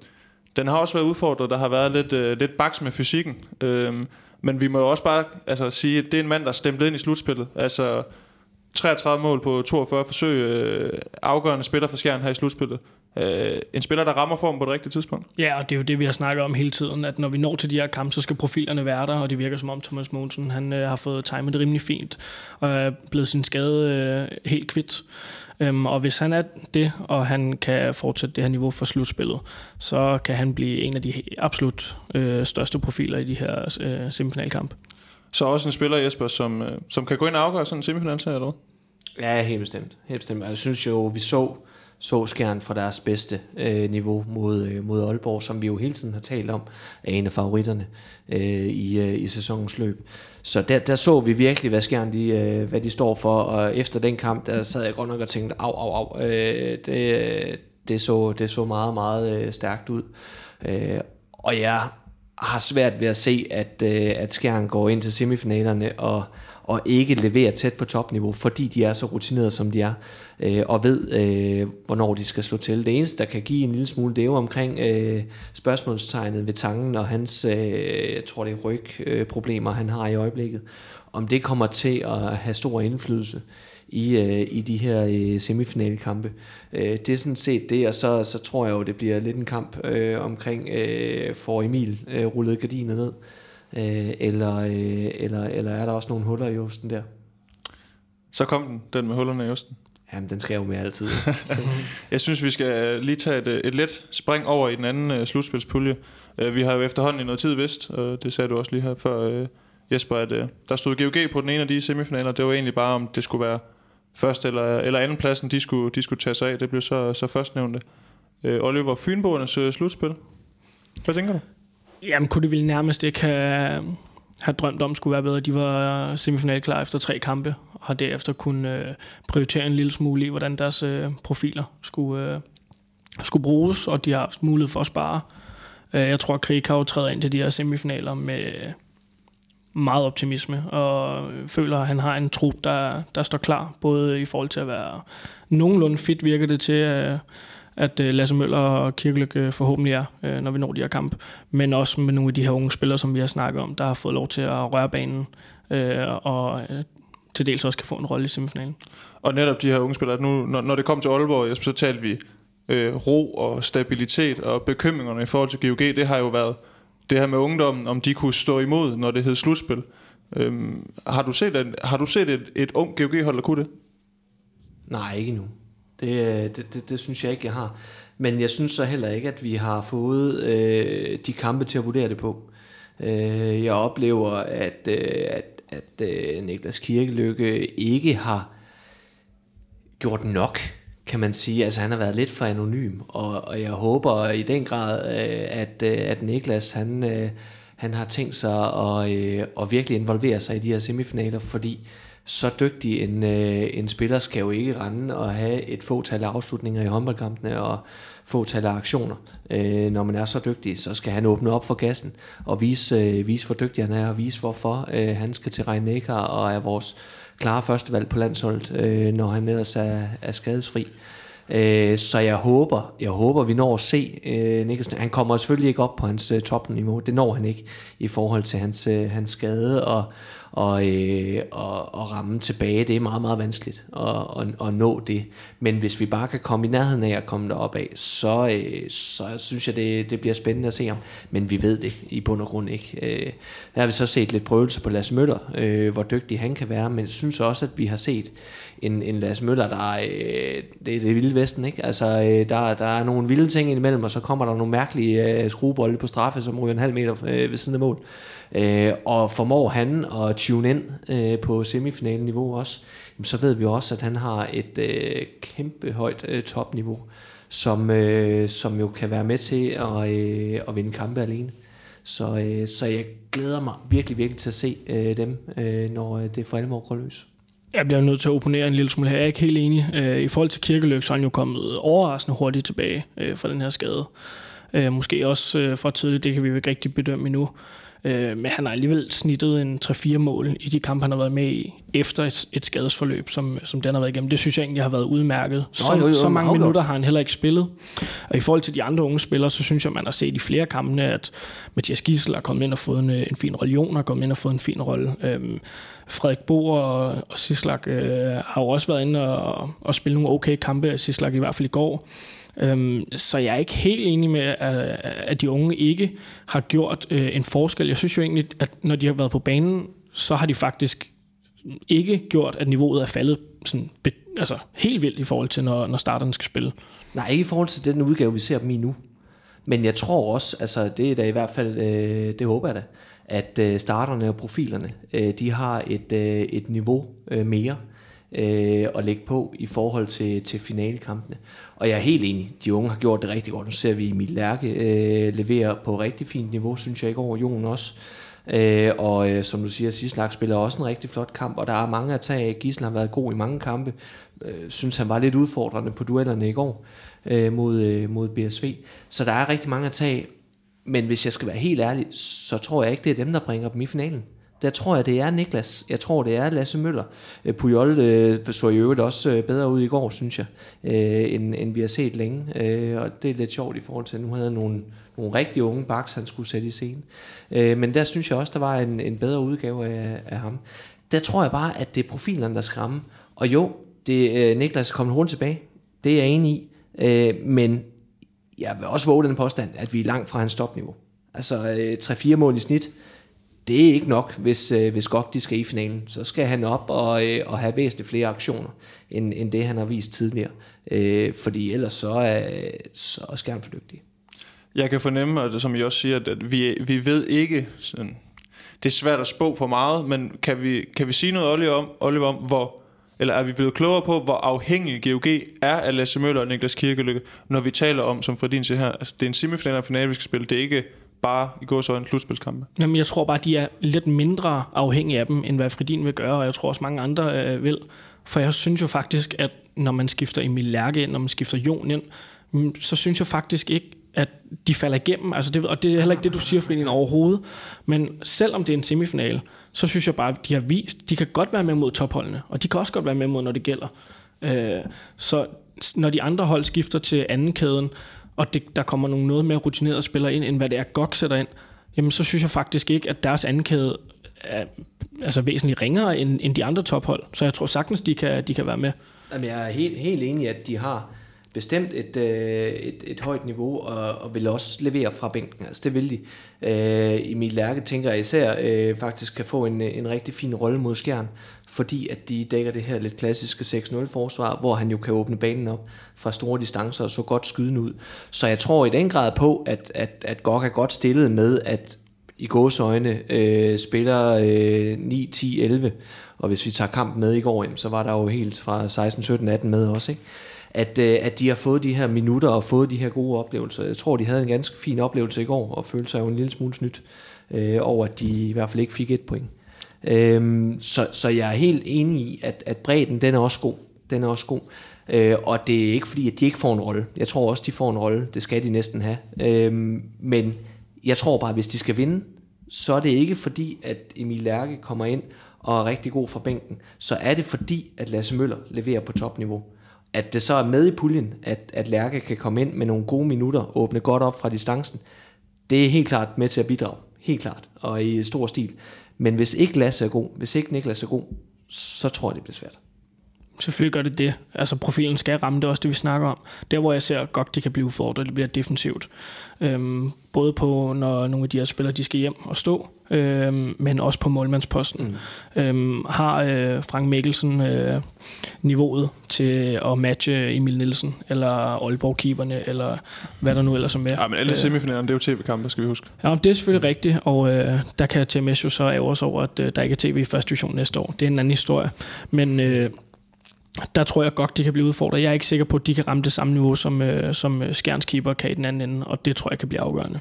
den har også været udfordret. Der har været lidt, øh, lidt baks med fysikken. Øh, men vi må jo også bare altså, sige, at det er en mand, der stemte stemplet ind i slutspillet. Altså, 33 mål på 42 forsøg, øh, afgørende spiller for Skjern her i slutspillet. øh, en spiller, der rammer form på det rigtige tidspunkt. Ja, og det er jo det, vi har snakket om hele tiden, at når vi når til de her kampe, så skal profilerne være der, og det virker som om Thomas Mogensen, han øh, har fået timet det rimelig fint, og er blevet sin skade øh, helt kvidt. Øhm, og hvis han er det, og han kan fortsætte det her niveau for slutspillet, så kan han blive en af de absolut øh, største profiler i de her øh, semifinalkamp. Så også en spiller, Jesper, som, øh, som kan gå ind og afgøre sådan en semifinalserie, eller hvad? Ja, helt bestemt. Helt bestemt. Jeg synes jo, vi så så skærn fra deres bedste øh, niveau mod, øh, mod Aalborg, som vi jo hele tiden har talt om, er en af favoritterne øh, i, øh, i sæsonens løb. Så der, der så vi virkelig, hvad skærn de, øh, hvad de står for, og efter den kamp, der sad jeg godt nok og tænkte, au, au, au, øh, det, det, så, det så meget, meget øh, stærkt ud. Øh, og jeg har svært ved at se, at, øh, at Skjern går ind til semifinalerne og, og ikke leverer tæt på topniveau, fordi de er så rutinerede, som de er, øh, og ved, øh, hvornår de skal slå til. Det eneste, der kan give en lille smule, det er jo omkring øh, spørgsmålstegnet ved tangen og hans, øh, jeg tror det er rygproblemer, øh, han har i øjeblikket. Om det kommer til at have stor indflydelse i, øh, i de her øh, semifinalekampe. Øh, det er sådan set det, og så, så tror jeg jo, det bliver lidt en kamp øh, omkring, øh, for Emil øh, rullet gardinet ned, øh, eller, øh, eller, eller er der også nogle huller i osten der? Så kom den, den med hullerne i osten. Jamen, den skal jo med altid. jeg synes, vi skal lige tage et, et let spring over i den anden uh, slutspilspulje. Uh, vi har jo efterhånden i noget tid vidst, og det sagde du også lige her før, uh, Jesper, at uh, der stod GOG på den ene af de semifinaler. Det var egentlig bare, om det skulle være første eller, eller anden pladsen, de skulle, de skulle tage sig af. Det blev så, så førstnævnte. Øh, Oliver, Fynboernes slutspil. Hvad tænker du? Jamen, kunne det vel nærmest ikke have, have drømt om skulle være bedre. De var semifinalklar efter tre kampe, og har derefter kunne øh, prioritere en lille smule i, hvordan deres øh, profiler skulle, øh, skulle bruges, og de har haft mulighed for at spare. Øh, jeg tror, at Krikau træder ind til de her semifinaler med meget optimisme, og føler, at han har en trup, der, der står klar, både i forhold til at være nogenlunde fit, virker det til, øh, at øh, Lasse Møller og Kirkeløk øh, forhåbentlig er, når vi når de her kamp. Men også med nogle af de her unge spillere, som vi har snakket om, der har fået lov til at røre banen og til dels også kan få en rolle i semifinalen. Og netop de her unge spillere, nu, når, når det kom til Aalborg, så talte vi øh, ro og stabilitet og bekymringerne i forhold til GOG, det har jo været det her med ungdommen, om de kunne stå imod, når det hed slutspil. Øhm, har du set, en, har du set et, et ung GOG-hold, der kunne det? Nej, ikke nu. Det, øh, det, det, det synes jeg ikke, jeg har. Men jeg synes så heller ikke, at vi har fået øh, de kampe til at vurdere det på. Øh, jeg oplever, at, øh, at, at øh, Niklas Kirkelykke ikke har gjort nok, kan man sige. Altså han har været lidt for anonym, og, og jeg håber i den grad, øh, at, øh, at Niklas han, øh, han har tænkt sig at, øh, at virkelig involvere sig i de her semifinaler, fordi så dygtig en, øh, en spiller skal jo ikke rende og have et fåtal af afslutninger i håndboldkampene og fåtal af aktioner. Øh, når man er så dygtig, så skal han åbne op for gassen og vise, øh, vise hvor dygtig han er og vise hvorfor øh, han skal til Rhein og er vores klare førstevalg på landsholdet, øh, når han ellers er, er skadesfri. Øh, så jeg håber, jeg håber, vi når at se øh, Nikkelsen. Han kommer selvfølgelig ikke op på hans øh, topniveau. Det når han ikke i forhold til hans, øh, hans skade og, og, øh, og, og ramme tilbage. Det er meget, meget vanskeligt at, at, at nå det. Men hvis vi bare kan komme i nærheden af at komme derop af, så, øh, så synes jeg, det, det bliver spændende at se om. Men vi ved det i bund og grund ikke. Øh, der har vi så set lidt prøvelse på Lasse Møller, øh, hvor dygtig han kan være, men jeg synes også, at vi har set en, en Lasse Møller, der øh, det er det vilde vesten, ikke? Altså, øh, der, der er nogle vilde ting imellem, og så kommer der nogle mærkelige øh, skruebolde på straffe, som ryger en halv meter øh, ved siden af mål. Øh, og formår han at tune ind øh, på semifinalniveau også, jamen, så ved vi også, at han har et øh, kæmpe højt øh, topniveau, som, øh, som jo kan være med til at, øh, at vinde kampe alene. Så, øh, så jeg glæder mig virkelig, virkelig til at se øh, dem, øh, når øh, det for alvor går løs. Jeg bliver nødt til at opponere en lille smule her. Jeg er ikke helt enig. Øh, I forhold til Kirkeløk, så er han jo kommet overraskende hurtigt tilbage øh, fra den her skade. Øh, måske også øh, for tidligt, det kan vi jo ikke rigtig bedømme endnu. Øh, men han har alligevel snittet en 3-4 mål i de kampe, han har været med i, efter et, et skadesforløb, som, som den har været igennem. Det synes jeg egentlig har været udmærket. Så, jo, jo, så mange minutter har han heller ikke spillet. Og i forhold til de andre unge spillere, så synes jeg, man har set i flere kampene, at Mathias Gissel har kommet ind og fået en, en fin rolle. Jon har kommet ind og fået en fin rolle. Øhm, Frederik Bo og, og Sislak øh, har jo også været inde og, og spille nogle okay kampe. Sislak i hvert fald i går. Øhm, så jeg er ikke helt enig med, at, at de unge ikke har gjort øh, en forskel. Jeg synes jo egentlig, at når de har været på banen, så har de faktisk ikke gjort, at niveauet er faldet sådan, altså, helt vildt i forhold til, når, når starterne skal spille. Nej, ikke i forhold til den udgave, vi ser dem i nu. Men jeg tror også, altså det er da i hvert fald, øh, det håber jeg da, at øh, starterne og profilerne, øh, de har et, øh, et niveau øh, mere øh, at lægge på i forhold til, til finalekampene. Og jeg er helt enig, de unge har gjort det rigtig godt. Nu ser vi Emil Lærke øh, levere på rigtig fint niveau, synes jeg ikke over Jon også. Øh, og øh, som du siger, Sislak spiller også en rigtig flot kamp, og der er mange at tage af. Gisler har været god i mange kampe. Øh, synes han var lidt udfordrende på duellerne i går øh, mod, øh, mod BSV. Så der er rigtig mange at tage Men hvis jeg skal være helt ærlig, så tror jeg ikke, det er dem, der bringer dem i finalen. Der tror jeg, det er Niklas. Jeg tror, det er Lasse Møller. Øh, Pujol øh, så i øvrigt også øh, bedre ud i går, synes jeg, øh, end, end vi har set længe. Øh, og det er lidt sjovt i forhold til, at nu havde nogle, nogle rigtig unge baks, han skulle sætte i scenen. Øh, men der synes jeg også, der var en, en bedre udgave af, af ham. Der tror jeg bare, at det er profilerne, der skræmmer. Og jo, det, øh, Niklas er kommet hurtigt tilbage. Det er jeg enig i. Øh, men jeg vil også våge den påstand, at vi er langt fra hans topniveau. Altså øh, 3-4 mål i snit, det er ikke nok, hvis, øh, hvis Gok de skal i finalen. Så skal han op og, øh, og have væsentligt flere aktioner, end, end det han har vist tidligere. Øh, fordi ellers så, øh, er, så skal han for dygtig. Jeg kan fornemme, at, det, som I også siger, at vi, vi ved ikke, sådan, det er svært at spå for meget, men kan vi, kan vi sige noget, Oliver, om, Oliver, om hvor, eller er vi blevet klogere på, hvor afhængig GOG er af Lasse Møller og Niklas Kirkelykke, når vi taler om, som Fredin siger her, altså, det er en semifinal og finale, vi skal spille, det er ikke bare i går så en slutspilskampe. Jamen, jeg tror bare, de er lidt mindre afhængige af dem, end hvad Fredin vil gøre, og jeg tror også mange andre øh, vil. For jeg synes jo faktisk, at når man skifter Emil Lærke ind, når man skifter Jon ind, mm, så synes jeg faktisk ikke, at de falder igennem. Altså det, og det er heller ikke det, du siger, Fredin, overhovedet. Men selvom det er en semifinal, så synes jeg bare, at de har vist, de kan godt være med mod topholdene, og de kan også godt være med mod, når det gælder. Øh, så når de andre hold skifter til anden kæden, og det, der kommer nogle noget mere rutinerede spillere ind, end hvad det er, GOG sætter ind, jamen så synes jeg faktisk ikke, at deres ankæde er altså væsentligt ringere end, end de andre tophold. Så jeg tror sagtens, de kan, de kan være med. Jamen, jeg er helt, helt enig i, at de har bestemt et, øh, et, et højt niveau, og, og vil også levere fra bænken. Altså det vil de. Øh, Emil Lærke tænker jeg især øh, faktisk kan få en, en rigtig fin rolle mod Skjern, fordi at de dækker det her lidt klassiske 6-0 forsvar, hvor han jo kan åbne banen op fra store distancer og så godt skyden ud. Så jeg tror i den grad på, at, at, at Gok er godt stillet med, at i gåsøjne øh, spiller øh, 9, 10, 11, og hvis vi tager kampen med i går, så var der jo helt fra 16, 17, 18 med også, ikke? At, øh, at de har fået de her minutter og fået de her gode oplevelser. Jeg tror, de havde en ganske fin oplevelse i går, og følte sig jo en lille smule snydt øh, over, at de i hvert fald ikke fik et point. Øhm, så, så jeg er helt enig i, at, at bredden, den er også god. Den er også god. Øh, og det er ikke fordi, at de ikke får en rolle. Jeg tror også, de får en rolle. Det skal de næsten have. Øhm, men jeg tror bare, at hvis de skal vinde, så er det ikke fordi, at Emil Lærke kommer ind og er rigtig god fra bænken. Så er det fordi, at Lasse Møller leverer på topniveau. At det så er med i puljen, at, at Lærke kan komme ind med nogle gode minutter, åbne godt op fra distancen, det er helt klart med til at bidrage. Helt klart. Og i stor stil. Men hvis ikke Lasse er god, hvis ikke Niklas er god, så tror jeg, det bliver svært. Selvfølgelig gør det det. Altså profilen skal ramme, det er også det, vi snakker om. Der, hvor jeg ser godt, de kan blive udfordret, det bliver defensivt. Øhm, både på, når nogle af de her spillere, de skal hjem og stå, øhm, men også på målmandsposten. Mm. Øhm, har øh, Frank Mikkelsen øh, niveauet til at matche Emil Nielsen, eller Aalborg-keeperne, eller hvad der nu ellers er med. Ja, men alle semifinalerne, det er jo tv-kampe, skal vi huske. Ja, det er selvfølgelig rigtigt, og øh, der kan TMS jo så ære over, at øh, der ikke er tv i første division næste år. Det er en anden historie. Men øh, der tror jeg godt, de kan blive udfordret. Jeg er ikke sikker på, at de kan ramme det samme niveau, som, øh, som øh, Skjerns keeper kan i den anden ende, og det tror jeg kan blive afgørende.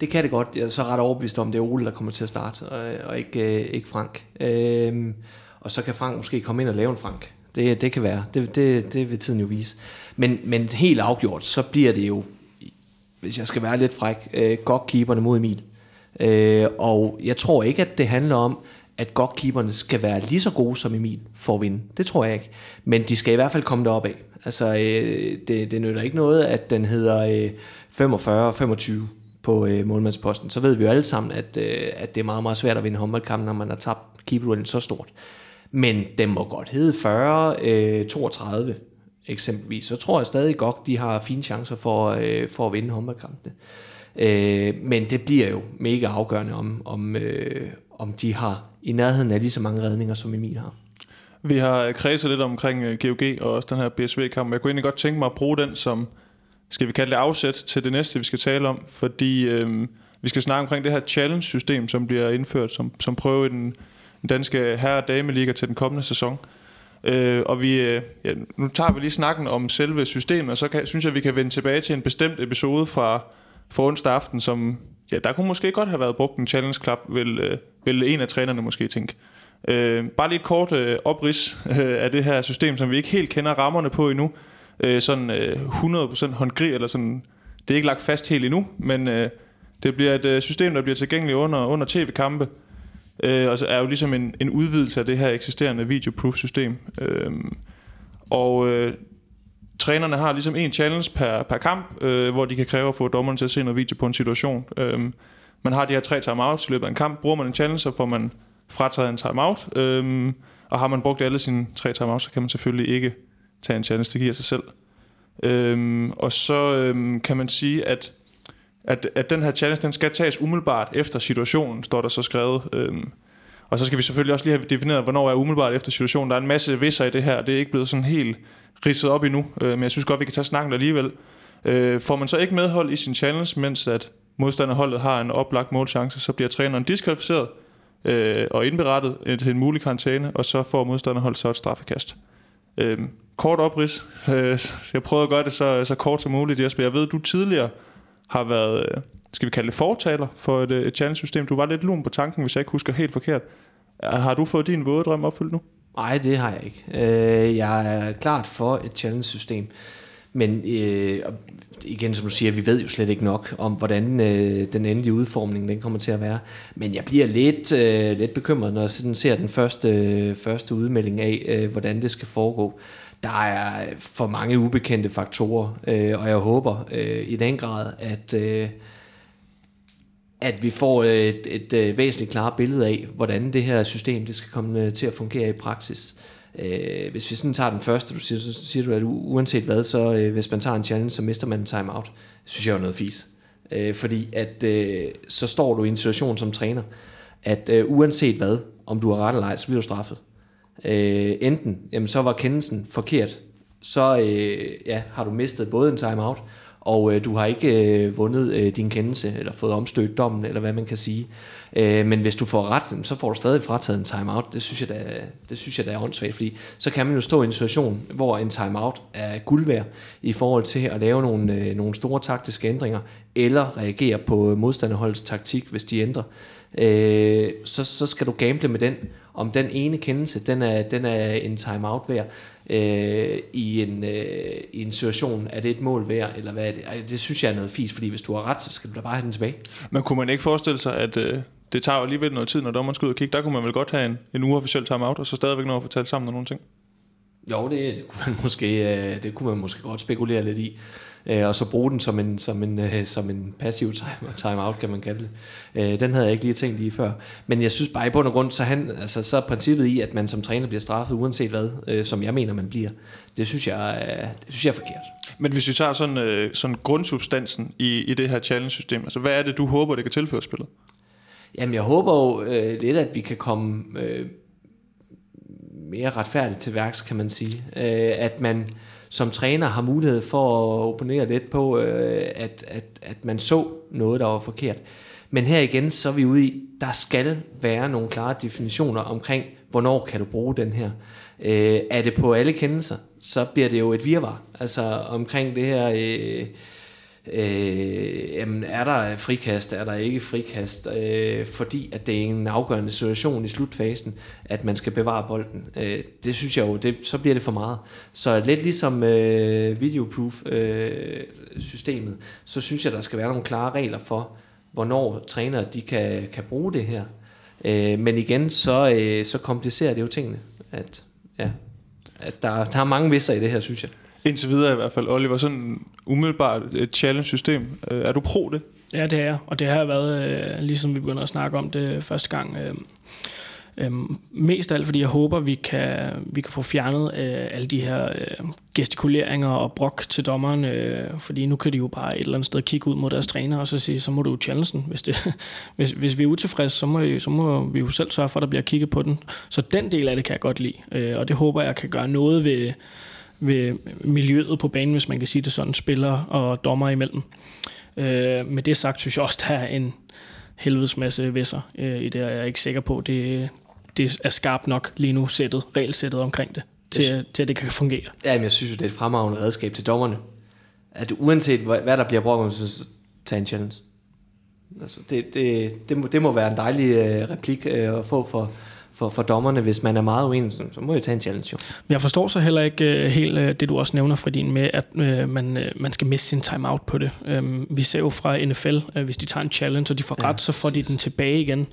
Det kan det godt. Jeg er så ret overbevist om, det er Ole, der kommer til at starte, og, og ikke, øh, ikke Frank. Øhm, og så kan Frank måske komme ind og lave en Frank. Det, det kan være. Det, det, det vil tiden jo vise. Men, men helt afgjort, så bliver det jo, hvis jeg skal være lidt fræk, øh, godt keeperne mod Emil. Øh, og jeg tror ikke, at det handler om, at godkeeperne skal være lige så gode som Emil for at vinde. Det tror jeg ikke. Men de skal i hvert fald komme derop af. Altså, øh, det, det nytter ikke noget, at den hedder øh, 45-25 på øh, målmandsposten. Så ved vi jo alle sammen, at, øh, at det er meget, meget svært at vinde håndboldkampen, når man har tabt keeperduellen så stort. Men den må godt hedde 40-32. Øh, eksempelvis, så tror jeg stadig godt, de har fine chancer for, øh, for at vinde håndboldkampene. Øh, men det bliver jo mega afgørende, om, om, øh, om de har i nærheden af lige så mange redninger, som Emil har. Vi har øh, kredset lidt omkring øh, GOG og også den her BSV-kamp. Jeg kunne egentlig godt tænke mig at bruge den som, skal vi kalde det afsæt til det næste, vi skal tale om, fordi øh, vi skal snakke omkring det her challenge-system, som bliver indført som, som prøve i den, den danske herre- og dameliga til den kommende sæson. Øh, og vi, øh, ja, nu tager vi lige snakken om selve systemet, og så kan, synes jeg, vi kan vende tilbage til en bestemt episode fra for onsdag aften, som ja, der kunne måske godt have været brugt en challenge club, vil, øh, vil en af trænerne måske tænke. Øh, bare lige et kort øh, oprids øh, af det her system, som vi ikke helt kender rammerne på endnu. Øh, sådan øh, 100% håndgri, eller sådan, det er ikke lagt fast helt endnu, men øh, det bliver et øh, system, der bliver tilgængeligt under, under tv-kampe, øh, og så er jo ligesom en, en udvidelse af det her eksisterende videoproof-system. Øh, og øh, trænerne har ligesom en challenge per, per kamp, øh, hvor de kan kræve at få dommeren til at se noget video på en situation. Øh, man har de her tre timeouts i løbet af en kamp. Bruger man en challenge, så får man frataget en timeout. Øhm, og har man brugt alle sine tre timeouts, så kan man selvfølgelig ikke tage en challenge. Det giver sig selv. Øhm, og så øhm, kan man sige, at, at, at den her challenge, den skal tages umiddelbart efter situationen, står der så skrevet. Øhm, og så skal vi selvfølgelig også lige have defineret, hvornår er umiddelbart efter situationen. Der er en masse visser i det her, det er ikke blevet sådan helt ridset op endnu, øh, men jeg synes godt, vi kan tage snakken alligevel. Øh, får man så ikke medhold i sin challenge, mens at modstanderholdet har en oplagt målchance, så bliver træneren diskvalificeret øh, og indberettet øh, til en mulig karantæne, og så får modstanderholdet så et straffekast. Øh, kort oprids. Øh, jeg prøver at gøre det så, så kort som muligt, Jesper. Jeg ved, du tidligere har været, øh, skal vi kalde det fortaler for et, øh, et challenge-system. Du var lidt lun på tanken, hvis jeg ikke husker helt forkert. Har du fået din våde drøm opfyldt nu? Nej, det har jeg ikke. Øh, jeg er klart for et challenge-system. Men øh, igen, som du siger, vi ved jo slet ikke nok om, hvordan øh, den endelige udformning den kommer til at være. Men jeg bliver lidt, øh, lidt bekymret, når jeg sådan ser den første, øh, første udmelding af, øh, hvordan det skal foregå. Der er for mange ubekendte faktorer, øh, og jeg håber øh, i den grad, at... Øh, at vi får et, et, et væsentligt klart billede af, hvordan det her system det skal komme øh, til at fungere i praksis. Øh, hvis vi sådan tager den første, du siger, så siger du, at uanset hvad, så øh, hvis man tager en challenge, så mister man en timeout. Det synes jeg er noget fis. Øh, fordi at øh, så står du i en situation som træner, at øh, uanset hvad, om du har ret eller ej, så bliver du straffet. Øh, enten, jamen, så var kendelsen forkert, så øh, ja, har du mistet både en timeout, og øh, du har ikke øh, vundet øh, din kendelse, eller fået omstødt dommen, eller hvad man kan sige. Øh, men hvis du får ret, så får du stadig frataget en timeout. Det synes jeg, da, det synes jeg, da er åndssvagt, fordi så kan man jo stå i en situation, hvor en timeout er guld værd i forhold til at lave nogle, øh, nogle store taktiske ændringer, eller reagere på modstanderholdets taktik, hvis de ændrer. Øh, så, så skal du gamble med den, om den ene kendelse, den er, den er en timeout værd øh, i, en, øh, i en situation, er det et mål værd, eller hvad er det? Det synes jeg er noget fis, fordi hvis du har ret, så skal du da bare have den tilbage. Men kunne man ikke forestille sig, at øh, det tager jo alligevel noget tid, når dommeren skal ud og kigge, der kunne man vel godt have en, en uofficiel timeout, og så stadigvæk nå at fortælle sammen om nogle ting? Jo, det, det, kunne man måske, øh, det kunne man måske godt spekulere lidt i øh, og så bruge den som en, som en, øh, som en passiv time, timeout, kan man kalde det. Øh, den havde jeg ikke lige tænkt lige før. Men jeg synes bare i bund og grund, så, han, altså, så er princippet i, at man som træner bliver straffet, uanset hvad, øh, som jeg mener, man bliver, det synes jeg, øh, det synes jeg er forkert. Men hvis vi tager sådan, øh, sådan grundsubstansen i, i det her challenge-system, altså hvad er det, du håber, det kan tilføre spillet? Jamen, jeg håber jo øh, lidt, at vi kan komme øh, mere retfærdigt til værks, kan man sige. Øh, at man som træner har mulighed for at opponere lidt på, øh, at, at, at man så noget, der var forkert. Men her igen, så er vi ude i, der skal være nogle klare definitioner omkring, hvornår kan du bruge den her. Øh, er det på alle kendelser, så bliver det jo et virvar. Altså omkring det her... Øh, øh, jamen, er der frikast, er der ikke frikast, øh, fordi at det er en afgørende situation i slutfasen, at man skal bevare bolden. Øh, det synes jeg jo, det, så bliver det for meget. Så lidt ligesom øh, videoproof øh, systemet, så synes jeg, der skal være nogle klare regler for, hvornår trænere de kan, kan bruge det her. Øh, men igen, så, øh, så komplicerer det jo tingene, at, ja, at der, der er mange visser i det her, synes jeg. Indtil videre i hvert fald, Oliver, sådan umiddelbart et challenge-system. Øh, er du pro det? Ja, det er jeg, og det har været, øh, ligesom vi begynder at snakke om det første gang. Øh, Øhm, mest af alt, fordi jeg håber, vi kan, vi kan få fjernet øh, alle de her øh, gestikuleringer og brok til dommeren, øh, fordi nu kan de jo bare et eller andet sted kigge ud mod deres træner og så sige, så må du challenge den. Hvis, det, hvis, hvis vi er utilfredse, så må, så må vi jo selv sørge for, at der bliver kigget på den. Så den del af det kan jeg godt lide, øh, og det håber jeg kan gøre noget ved, ved miljøet på banen, hvis man kan sige det sådan, spillere og dommer imellem. Øh, med det sagt, synes jeg også, der er en helvedes masse væsser øh, i det, jeg er ikke sikker på, det, det er skarpt nok lige nu sættet, regelsættet omkring det, til, til at det kan fungere. Ja, men jeg synes jo, det er et fremragende redskab til dommerne. At uanset hvad der bliver brugt, så tage en challenge. Altså, det, det, det, må, det må være en dejlig øh, replik øh, at få for, for, for dommerne, hvis man er meget uenig, så, så må jeg tage en challenge. Jo. Jeg forstår så heller ikke uh, helt uh, det, du også nævner, din med, at uh, man, uh, man skal miste sin timeout på det. Um, vi ser jo fra NFL, uh, hvis de tager en challenge, og de får ja, ret, så får de den tilbage igen.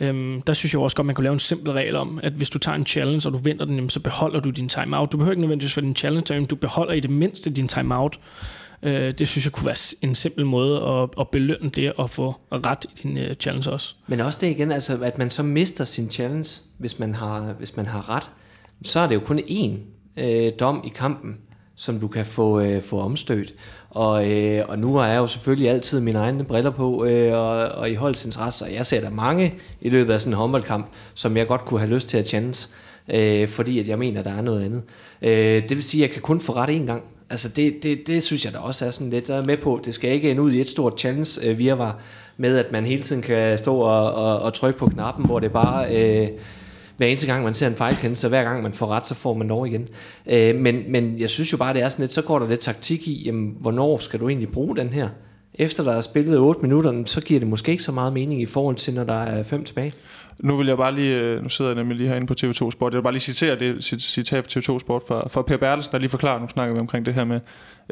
Um, der synes jeg også godt, man kan lave en simpel regel om, at hvis du tager en challenge, og du venter den, så beholder du din timeout. Du behøver ikke nødvendigvis for din challenge, men du beholder i det mindste din timeout. Øh, det synes jeg kunne være en simpel måde at, at belønne det og få ret i din øh, challenge også. Men også det igen, altså, at man så mister sin challenge, hvis man har, hvis man har ret, så er det jo kun én øh, dom i kampen, som du kan få, øh, få omstødt. Og, øh, og nu har jeg jo selvfølgelig altid mine egne briller på, øh, og, og i holdets interesse, og jeg ser der mange i løbet af sådan en håndboldkamp, som jeg godt kunne have lyst til at challenge, øh, fordi at jeg mener, der er noget andet. Øh, det vil sige, at jeg kan kun få ret én gang, Altså det, det, det synes jeg da også er sådan lidt der er med på. Det skal ikke ende ud i et stort challenge øh, virvar med, at man hele tiden kan stå og, og, og trykke på knappen, hvor det bare... Øh, hver eneste gang man ser en fejlkendelse, så hver gang man får ret, så får man lov igen. Øh, men, men jeg synes jo bare, det er sådan lidt, så går der lidt taktik i, jamen, hvornår skal du egentlig bruge den her? Efter der er spillet 8 minutter, så giver det måske ikke så meget mening i forhold til, når der er 5 tilbage. Nu vil jeg bare lige, øh, nu sidder jeg nemlig lige herinde på TV2 Sport, jeg vil bare lige citere det citat fra TV2 Sport for, for Per Bertelsen, der lige forklarer, nu snakker vi omkring det her med,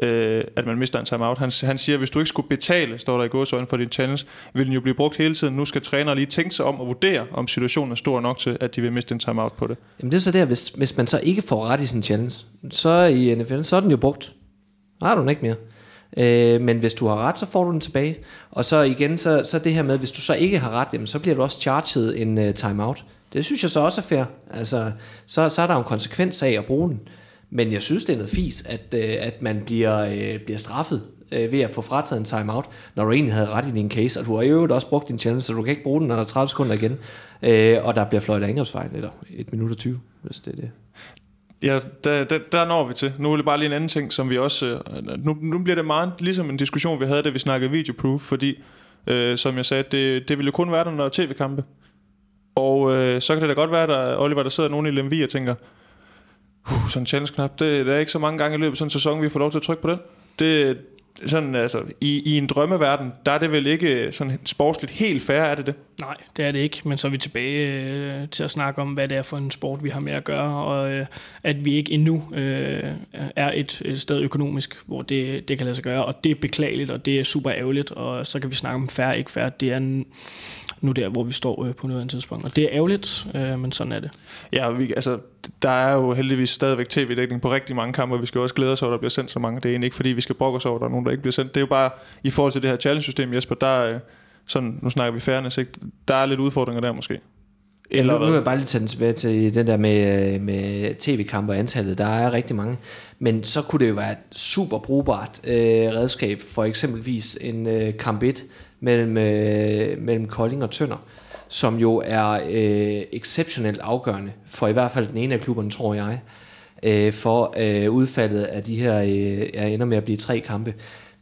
øh, at man mister en timeout. Han, han siger, hvis du ikke skulle betale, står der i gåsøjne for din challenge, vil den jo blive brugt hele tiden. Nu skal træner lige tænke sig om at vurdere, om situationen er stor nok til, at de vil miste en timeout på det. Jamen det er så der, hvis, hvis man så ikke får ret i sin challenge, så i NFL, så er den jo brugt. Har du den ikke mere. Øh, men hvis du har ret, så får du den tilbage. Og så igen, så, så det her med, hvis du så ikke har ret, jamen, så bliver du også charged en uh, timeout. Det synes jeg så også er fair. Altså, så, så er der jo en konsekvens af at bruge den. Men jeg synes, det er noget fis, at, uh, at man bliver, uh, bliver straffet uh, ved at få frataget en timeout, når du egentlig havde ret i din case, og du har jo også brugt din challenge, så du kan ikke bruge den, når der er 30 sekunder igen, uh, og der bliver fløjt angrebsfejl, eller 1 minut og 20, hvis det er det. Ja, der, der, der når vi til. Nu er det bare lige en anden ting, som vi også... Øh, nu, nu bliver det meget ligesom en diskussion, vi havde, da vi snakkede videoproof, fordi, øh, som jeg sagde, det, det ville jo kun være der, når der tv-kampe. Og øh, så kan det da godt være, at Oliver, der sidder nogen i Lemvi og tænker, uh, sådan en challenge-knap, det, det er ikke så mange gange i løbet af sådan en sæson, vi får lov til at trykke på den. Det, sådan, altså, i, i en drømmeverden, der er det vel ikke sådan sportsligt helt fair, er det det? Nej, det er det ikke, men så er vi tilbage øh, til at snakke om, hvad det er for en sport, vi har med at gøre, og øh, at vi ikke endnu øh, er et, et sted økonomisk, hvor det, det kan lade sig gøre, og det er beklageligt, og det er super ærgerligt, og så kan vi snakke om færre, ikke færre. Det er en, nu der, hvor vi står øh, på noget tidspunkt. Og det er ærgerligt, øh, men sådan er det. Ja, vi, altså, der er jo heldigvis stadigvæk tv-dækning på rigtig mange kampe, og vi skal også glæde os over, at der bliver sendt så mange. Det er ikke, fordi vi skal brokke os over, at der er nogen, der ikke bliver sendt. Det er jo bare i forhold til det her challenge-system, Jesper, der Øh, sådan, nu snakker vi fairness, ikke? der er lidt udfordringer der måske. Eller ja, nu, nu vil jeg bare lige tage den tilbage til den der med, øh, med tv-kampe og antallet. Der er rigtig mange. Men så kunne det jo være et super brugbart øh, redskab for eksempelvis en øh, kamp 1 mellem, øh, mellem Kolding og Tønder, som jo er øh, exceptionelt afgørende for i hvert fald den ene af klubberne, tror jeg, øh, for øh, udfaldet af de her, øh, er ender med at blive tre kampe.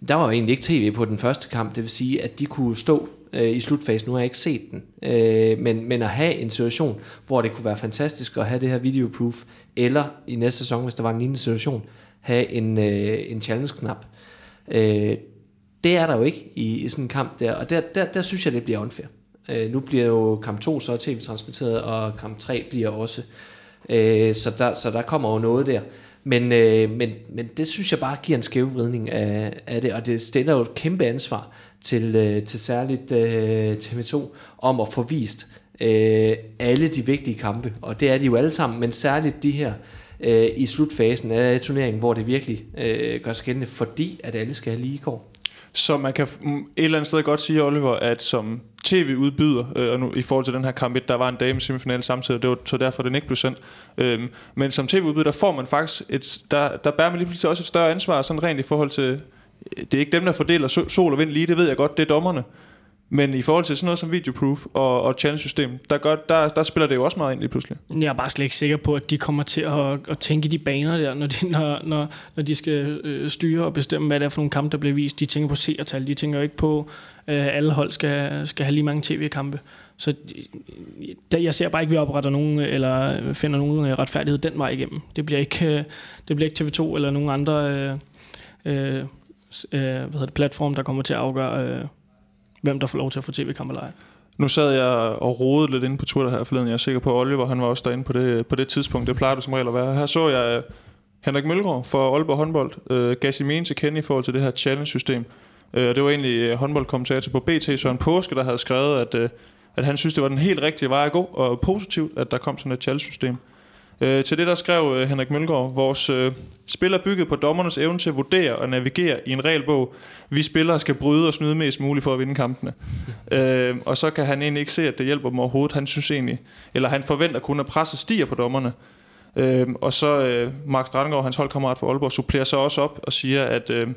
Der var jo egentlig ikke tv på den første kamp, det vil sige, at de kunne stå øh, i slutfasen. Nu har jeg ikke set den. Øh, men, men at have en situation, hvor det kunne være fantastisk at have det her videoproof, eller i næste sæson, hvis der var en lignende situation, have en, øh, en challenge-knap. Øh, det er der jo ikke i, i sådan en kamp der, og der, der, der synes jeg, det bliver unfair. Øh, nu bliver jo kamp 2 så tv-transmitteret, og kamp 3 bliver også. Øh, så, der, så der kommer jo noget der. Men, øh, men, men det synes jeg bare giver en skævvridning af, af det, og det stiller jo et kæmpe ansvar til, øh, til særligt øh, TV2 om at få vist øh, alle de vigtige kampe, og det er de jo alle sammen, men særligt de her øh, i slutfasen af turneringen, hvor det virkelig øh, gør sig gældende, fordi at alle skal have lige går. Så man kan mm, et eller andet sted godt sige, Oliver, at som tv-udbyder, øh, og nu i forhold til den her kamp 1, der var en dame semifinal samtidig, det var så derfor, den ikke blev sendt. Øhm, men som tv-udbyder, der får man faktisk, et, der, der bærer man lige pludselig også et større ansvar, sådan rent i forhold til, det er ikke dem, der fordeler sol og vind lige, det ved jeg godt, det er dommerne. Men i forhold til sådan noget som videoproof og, og challenge-system, der, gør, der, der spiller det jo også meget ind lige pludselig. Jeg er bare slet ikke sikker på, at de kommer til at, at tænke de baner der, når de, når, når, når de skal øh, styre og bestemme, hvad det er for nogle kampe, der bliver vist. De tænker på seertal, de tænker jo ikke på, at øh, alle hold skal, skal have lige mange tv-kampe. Så øh, der, jeg ser bare ikke, at vi opretter nogen, øh, eller finder nogen øh, retfærdighed den vej igennem. Det bliver ikke, øh, det bliver ikke TV2 eller nogen andre øh, øh, øh, hvad hedder det, platform, der kommer til at afgøre, øh, hvem der får lov til at få tv-kamp eller ej. Nu sad jeg og rodede lidt inde på Twitter her forleden. Jeg er sikker på, at Oliver han var også derinde på det, på det tidspunkt. Det plejer du som regel at være. Her så jeg øh, Henrik Mølgaard for Aalborg håndbold øh, gav sin mening til kende i forhold til det her challenge-system. Øh, det var egentlig øh, håndboldkommentator på BT, Søren Påske, der havde skrevet, at, øh, at han synes, det var den helt rigtige vej at gå, og positivt, at der kom sådan et challenge-system. Øh, til det der skrev øh, Henrik Mølgaard, vores øh, spiller bygget på dommernes evne til at vurdere og navigere i en regelbog. Vi spillere skal bryde og snyde mest muligt for at vinde kampene. øh, og så kan han egentlig ikke se, at det hjælper dem overhovedet. Han synes egentlig, eller han forventer kun, at presset stiger på dommerne. Øh, og så øh, Mark Strandgaard, hans holdkammerat for Aalborg, supplerer så også op og siger, at øh,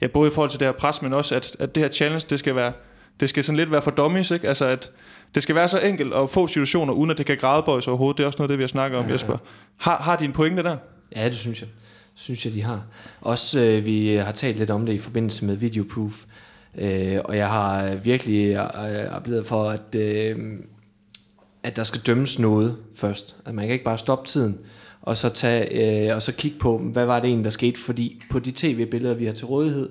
ja, både i forhold til det her pres, men også, at, at det her challenge, det skal være det skal sådan lidt være for dummies, ikke? Altså, at det skal være så enkelt at få situationer, uden at det kan grædebøjes overhovedet. Det er også noget af det, vi har snakket om, ja, Jesper. Har, har de en pointe der? Ja, det synes jeg. synes jeg, de har. Også øh, vi har talt lidt om det i forbindelse med videoproof. Øh, og jeg har virkelig øh, oplevet for, at, øh, at der skal dømmes noget først. At man kan ikke bare stoppe tiden, og så, tage, øh, og så kigge på, hvad var det egentlig, der skete. Fordi på de tv-billeder, vi har til rådighed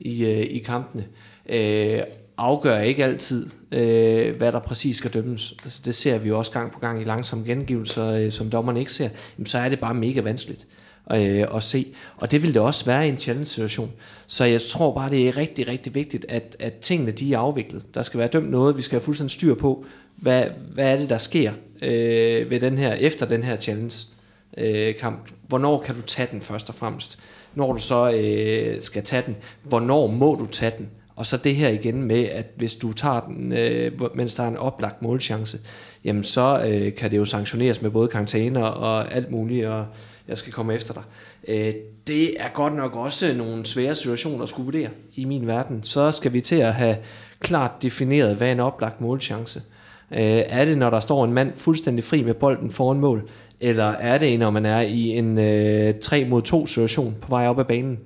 i, øh, i kampene, øh, afgør ikke altid, øh, hvad der præcis skal dømmes. Altså, det ser vi jo også gang på gang i langsomme gengivelser, øh, som dommerne ikke ser. Jamen, så er det bare mega vanskeligt øh, at se. Og det vil det også være i en challenge-situation. Så jeg tror bare, det er rigtig, rigtig vigtigt, at, at tingene de er afviklet. Der skal være dømt noget, vi skal have fuldstændig styr på, hvad, hvad er det, der sker øh, ved den her, efter den her challenge-kamp. Øh, Hvornår kan du tage den først og fremmest? Når du så øh, skal tage den, hvornår må du tage den? Og så det her igen med, at hvis du tager den, øh, mens der er en oplagt målchance, jamen så øh, kan det jo sanktioneres med både karantæner og alt muligt, og jeg skal komme efter dig. Øh, det er godt nok også nogle svære situationer at skulle vurdere i min verden. Så skal vi til at have klart defineret, hvad en oplagt målchance. Øh, er det, når der står en mand fuldstændig fri med bolden foran mål, eller er det, når man er i en øh, 3 mod 2 situation på vej op ad banen?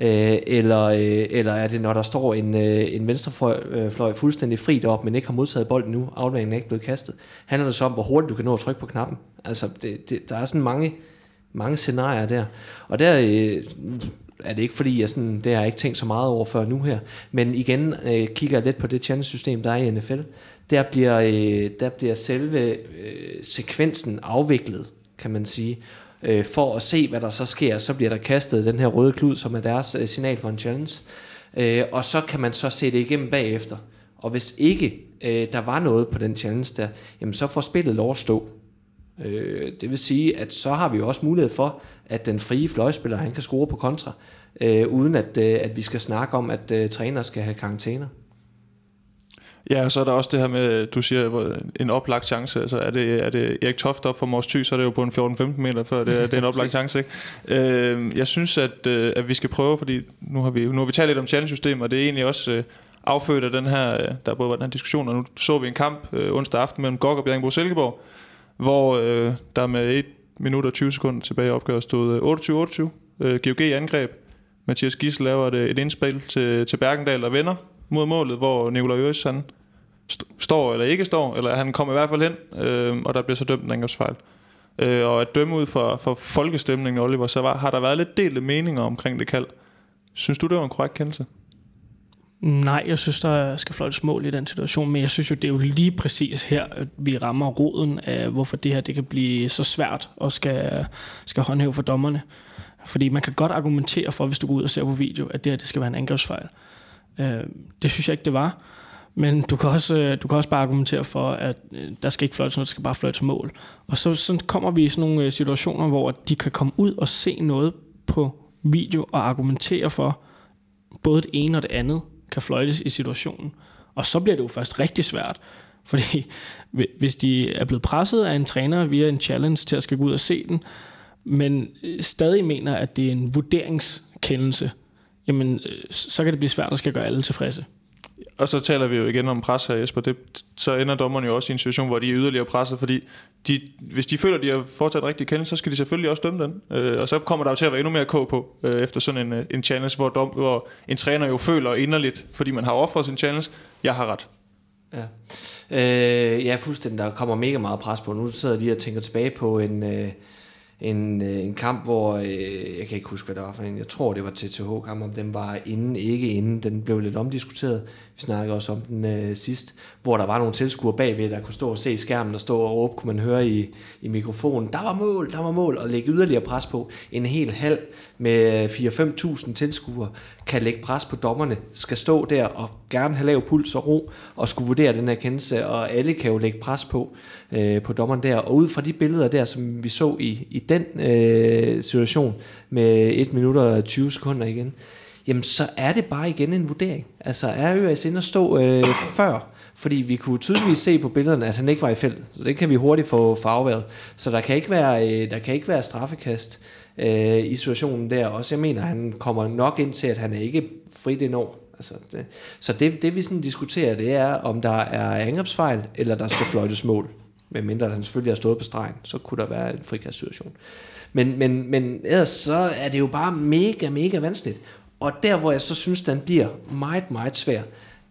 Øh, eller, øh, eller er det, når der står en, øh, en venstrefløj øh, fuldstændig fri op, men ikke har modtaget bolden nu, afleveringen er ikke blevet kastet. Handler det så om, hvor hurtigt du kan nå at trykke på knappen? Altså, det, det, der er sådan mange, mange scenarier der. Og der øh, er det ikke fordi, jeg sådan, det har jeg ikke tænkt så meget over før nu her, men igen øh, kigger jeg lidt på det challenge-system, der er i NFL. Der bliver, øh, der bliver selve øh, sekvensen afviklet, kan man sige øh, for at se, hvad der så sker. Så bliver der kastet den her røde klud, som er deres øh, signal for en challenge. Øh, og så kan man så se det igennem bagefter. Og hvis ikke øh, der var noget på den challenge der, jamen så får spillet lov at stå. Øh, det vil sige, at så har vi jo også mulighed for, at den frie fløjspiller, han kan score på kontra, øh, uden at, øh, at vi skal snakke om, at øh, træner skal have karantæner. Ja, og så er der også det her med, du siger, en oplagt chance. Altså, er det, er det Erik Toft op for Mors Thy, så er det jo på en 14-15 meter, før det, er, det er en oplagt chance. Ikke? Øh, jeg synes, at, øh, at vi skal prøve, fordi nu har vi, nu har vi talt lidt om challenge-system, og det er egentlig også øh, affødt af den her, øh, der både var den her diskussion, og nu så vi en kamp øh, onsdag aften mellem Gok og Bjergbro Silkeborg, hvor øh, der med 1 minut og 20 sekunder tilbage opgør stod 28-28. Øh, GOG angreb. Mathias Gissel laver et, et indspil til, til Bergendal og venner mod målet, hvor Nikolaj Øres han står eller ikke står, eller han kommer i hvert fald hen, øh, og der bliver så dømt en angrebsfejl. Øh, og at dømme ud for, for folkestemningen, Oliver, så var, har der været lidt delte meninger omkring det kald. Synes du, det var en korrekt kendelse? Nej, jeg synes, der skal fløjtes mål i den situation, men jeg synes jo, det er jo lige præcis her, at vi rammer roden af, hvorfor det her det kan blive så svært og skal, skal håndhæve for dommerne. Fordi man kan godt argumentere for, hvis du går ud og ser på video, at det her det skal være en angrebsfejl. Øh, det synes jeg ikke, det var. Men du kan, også, øh, du kan også bare argumentere for, at øh, der skal ikke fløjtes noget, der skal bare fløjtes mål. Og så, så kommer vi i sådan nogle øh, situationer, hvor de kan komme ud og se noget på video og argumentere for både det ene og det andet kan fløjtes i situationen. Og så bliver det jo først rigtig svært, fordi hvis de er blevet presset af en træner via en challenge til at skal gå ud og se den, men stadig mener, at det er en vurderingskendelse, jamen så kan det blive svært at skal gøre alle tilfredse. Og så taler vi jo igen om pres her, Jesper. Det, så ender dommerne jo også i en situation, hvor de er yderligere presset, fordi de, hvis de føler, de har foretaget en rigtig kendelse, så skal de selvfølgelig også dømme den. Øh, og så kommer der jo til at være endnu mere k på, øh, efter sådan en, øh, en challenge, hvor, dom, hvor en træner jo føler inderligt, fordi man har offret sin challenge, jeg har ret. Ja. Øh, ja, fuldstændig. Der kommer mega meget pres på. Nu sidder de og tænker tilbage på en... Øh, en, øh, en kamp, hvor, øh, jeg kan ikke huske, hvad det var for en, jeg tror, det var TTH-kamp, om den var inden, ikke inden, den blev lidt omdiskuteret. Vi snakkede også om den øh, sidst, hvor der var nogle tilskuere bagved, der kunne stå og se skærmen og stå og råbe, kunne man høre i, i mikrofonen, der var mål, der var mål, og lægge yderligere pres på. En hel halv med øh, 4-5.000 tilskuere kan lægge pres på dommerne, skal stå der og gerne have lav puls og ro, og skulle vurdere den her kendelse, og alle kan jo lægge pres på, øh, på dommeren der. Og ud fra de billeder der, som vi så i, i den øh, situation med 1 minut og 20 sekunder igen, jamen så er det bare igen en vurdering. Altså er ØAS inde at stå øh, før, fordi vi kunne tydeligvis se på billederne, at han ikke var i feltet. Så det kan vi hurtigt få farveværet. Så der kan ikke være, øh, der kan ikke være straffekast øh, i situationen der. Også jeg mener, han kommer nok ind til, at han er ikke fri det år. Altså det, så det, det vi sådan diskuterer, det er, om der er angrebsfejl, eller der skal fløjtes mål. Men mindre han selvfølgelig har stået på stregen, så kunne der være en frikastsituation. Men, men, men ellers så er det jo bare mega, mega vanskeligt. Og der, hvor jeg så synes, den bliver meget, meget svær,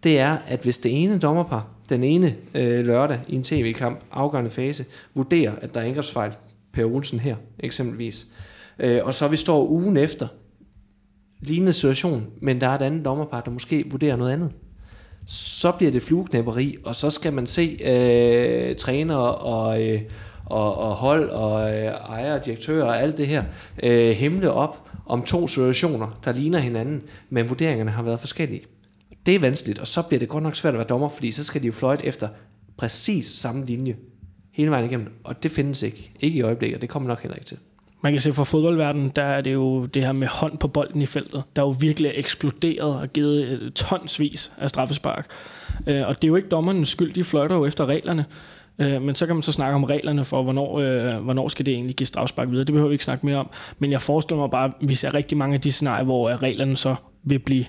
det er, at hvis det ene dommerpar, den ene øh, lørdag i en tv-kamp, afgørende fase, vurderer, at der er angrebsfejl, Per Olsen her eksempelvis, øh, og så vi står ugen efter, lignende situation, men der er et andet dommerpar, der måske vurderer noget andet, så bliver det flueknæpperi, og så skal man se øh, trænere og, øh, og, og hold og øh, ejere, direktører og alt det her øh, himle op om to situationer, der ligner hinanden, men vurderingerne har været forskellige. Det er vanskeligt, og så bliver det godt nok svært at være dommer, fordi så skal de jo fløjte efter præcis samme linje hele vejen igennem, og det findes ikke. Ikke i øjeblikket, og det kommer nok heller ikke til. Man kan se fra fodboldverdenen, der er det jo det her med hånd på bolden i feltet, der jo virkelig er eksploderet og givet øh, tonsvis af straffespark. Øh, og det er jo ikke dommernes skyld, de fløjter jo efter reglerne. Øh, men så kan man så snakke om reglerne for, hvornår, hvornår skal det egentlig give strafspark videre. Det behøver vi ikke snakke mere om. Men jeg forestiller mig bare, at vi ser rigtig mange af de scenarier, hvor reglerne så vil blive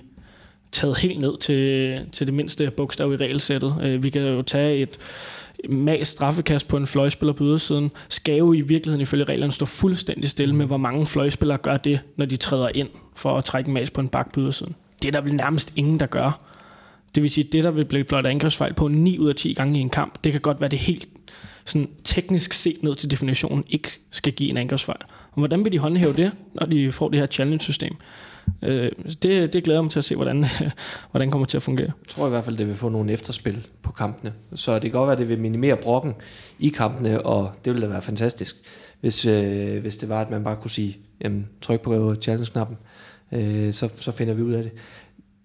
taget helt ned til, til det mindste bogstav i regelsættet. Vi kan jo tage et mas straffekast på en fløjspiller på ydersiden, skal jo i virkeligheden ifølge reglerne stå fuldstændig stille med, hvor mange fløjspillere gør det, når de træder ind for at trække en mas på en bak på ydersiden. Det er der vel nærmest ingen, der gør. Det vil sige, det der vil blive blot angrebsfejl på 9 ud af 10 gange i en kamp, det kan godt være det helt sådan teknisk set ned til definitionen ikke skal give en angrebsfejl. Og hvordan vil de håndhæve det, når de får det her challenge-system? Øh, det, det glæder jeg mig til at se, hvordan, hvordan det kommer til at fungere. Jeg tror i hvert fald, det vil få nogle efterspil på kampene. Så det kan godt være, at det vil minimere brokken i kampene, og det vil da være fantastisk, hvis, øh, hvis det var, at man bare kunne sige, jamen, tryk på challenge-knappen, øh, så, så finder vi ud af det.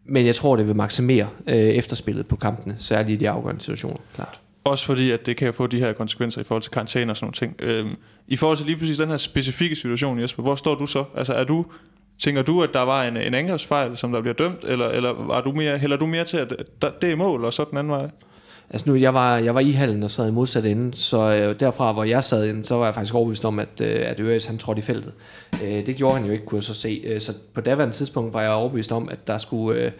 Men jeg tror, det vil maksimere øh, efterspillet på kampene, særligt i de afgørende situationer, klart. Også fordi, at det kan få de her konsekvenser i forhold til karantæne og sådan nogle ting. Øhm, I forhold til lige præcis den her specifikke situation, Jesper, hvor står du så? Altså er du Tænker du, at der var en, en angrebsfejl, som der bliver dømt, eller, eller var du mere, hælder du mere til, at der, det er mål, og så den anden vej? Altså nu, jeg var, jeg var i hallen og sad i modsat ende, så øh, derfra, hvor jeg sad inde, så var jeg faktisk overbevist om, at, øh, at Øres, han trådte i feltet. Øh, det gjorde han jo ikke, kunne jeg så se. Øh, så på daværende tidspunkt var jeg overbevist om, at der skulle... Øh,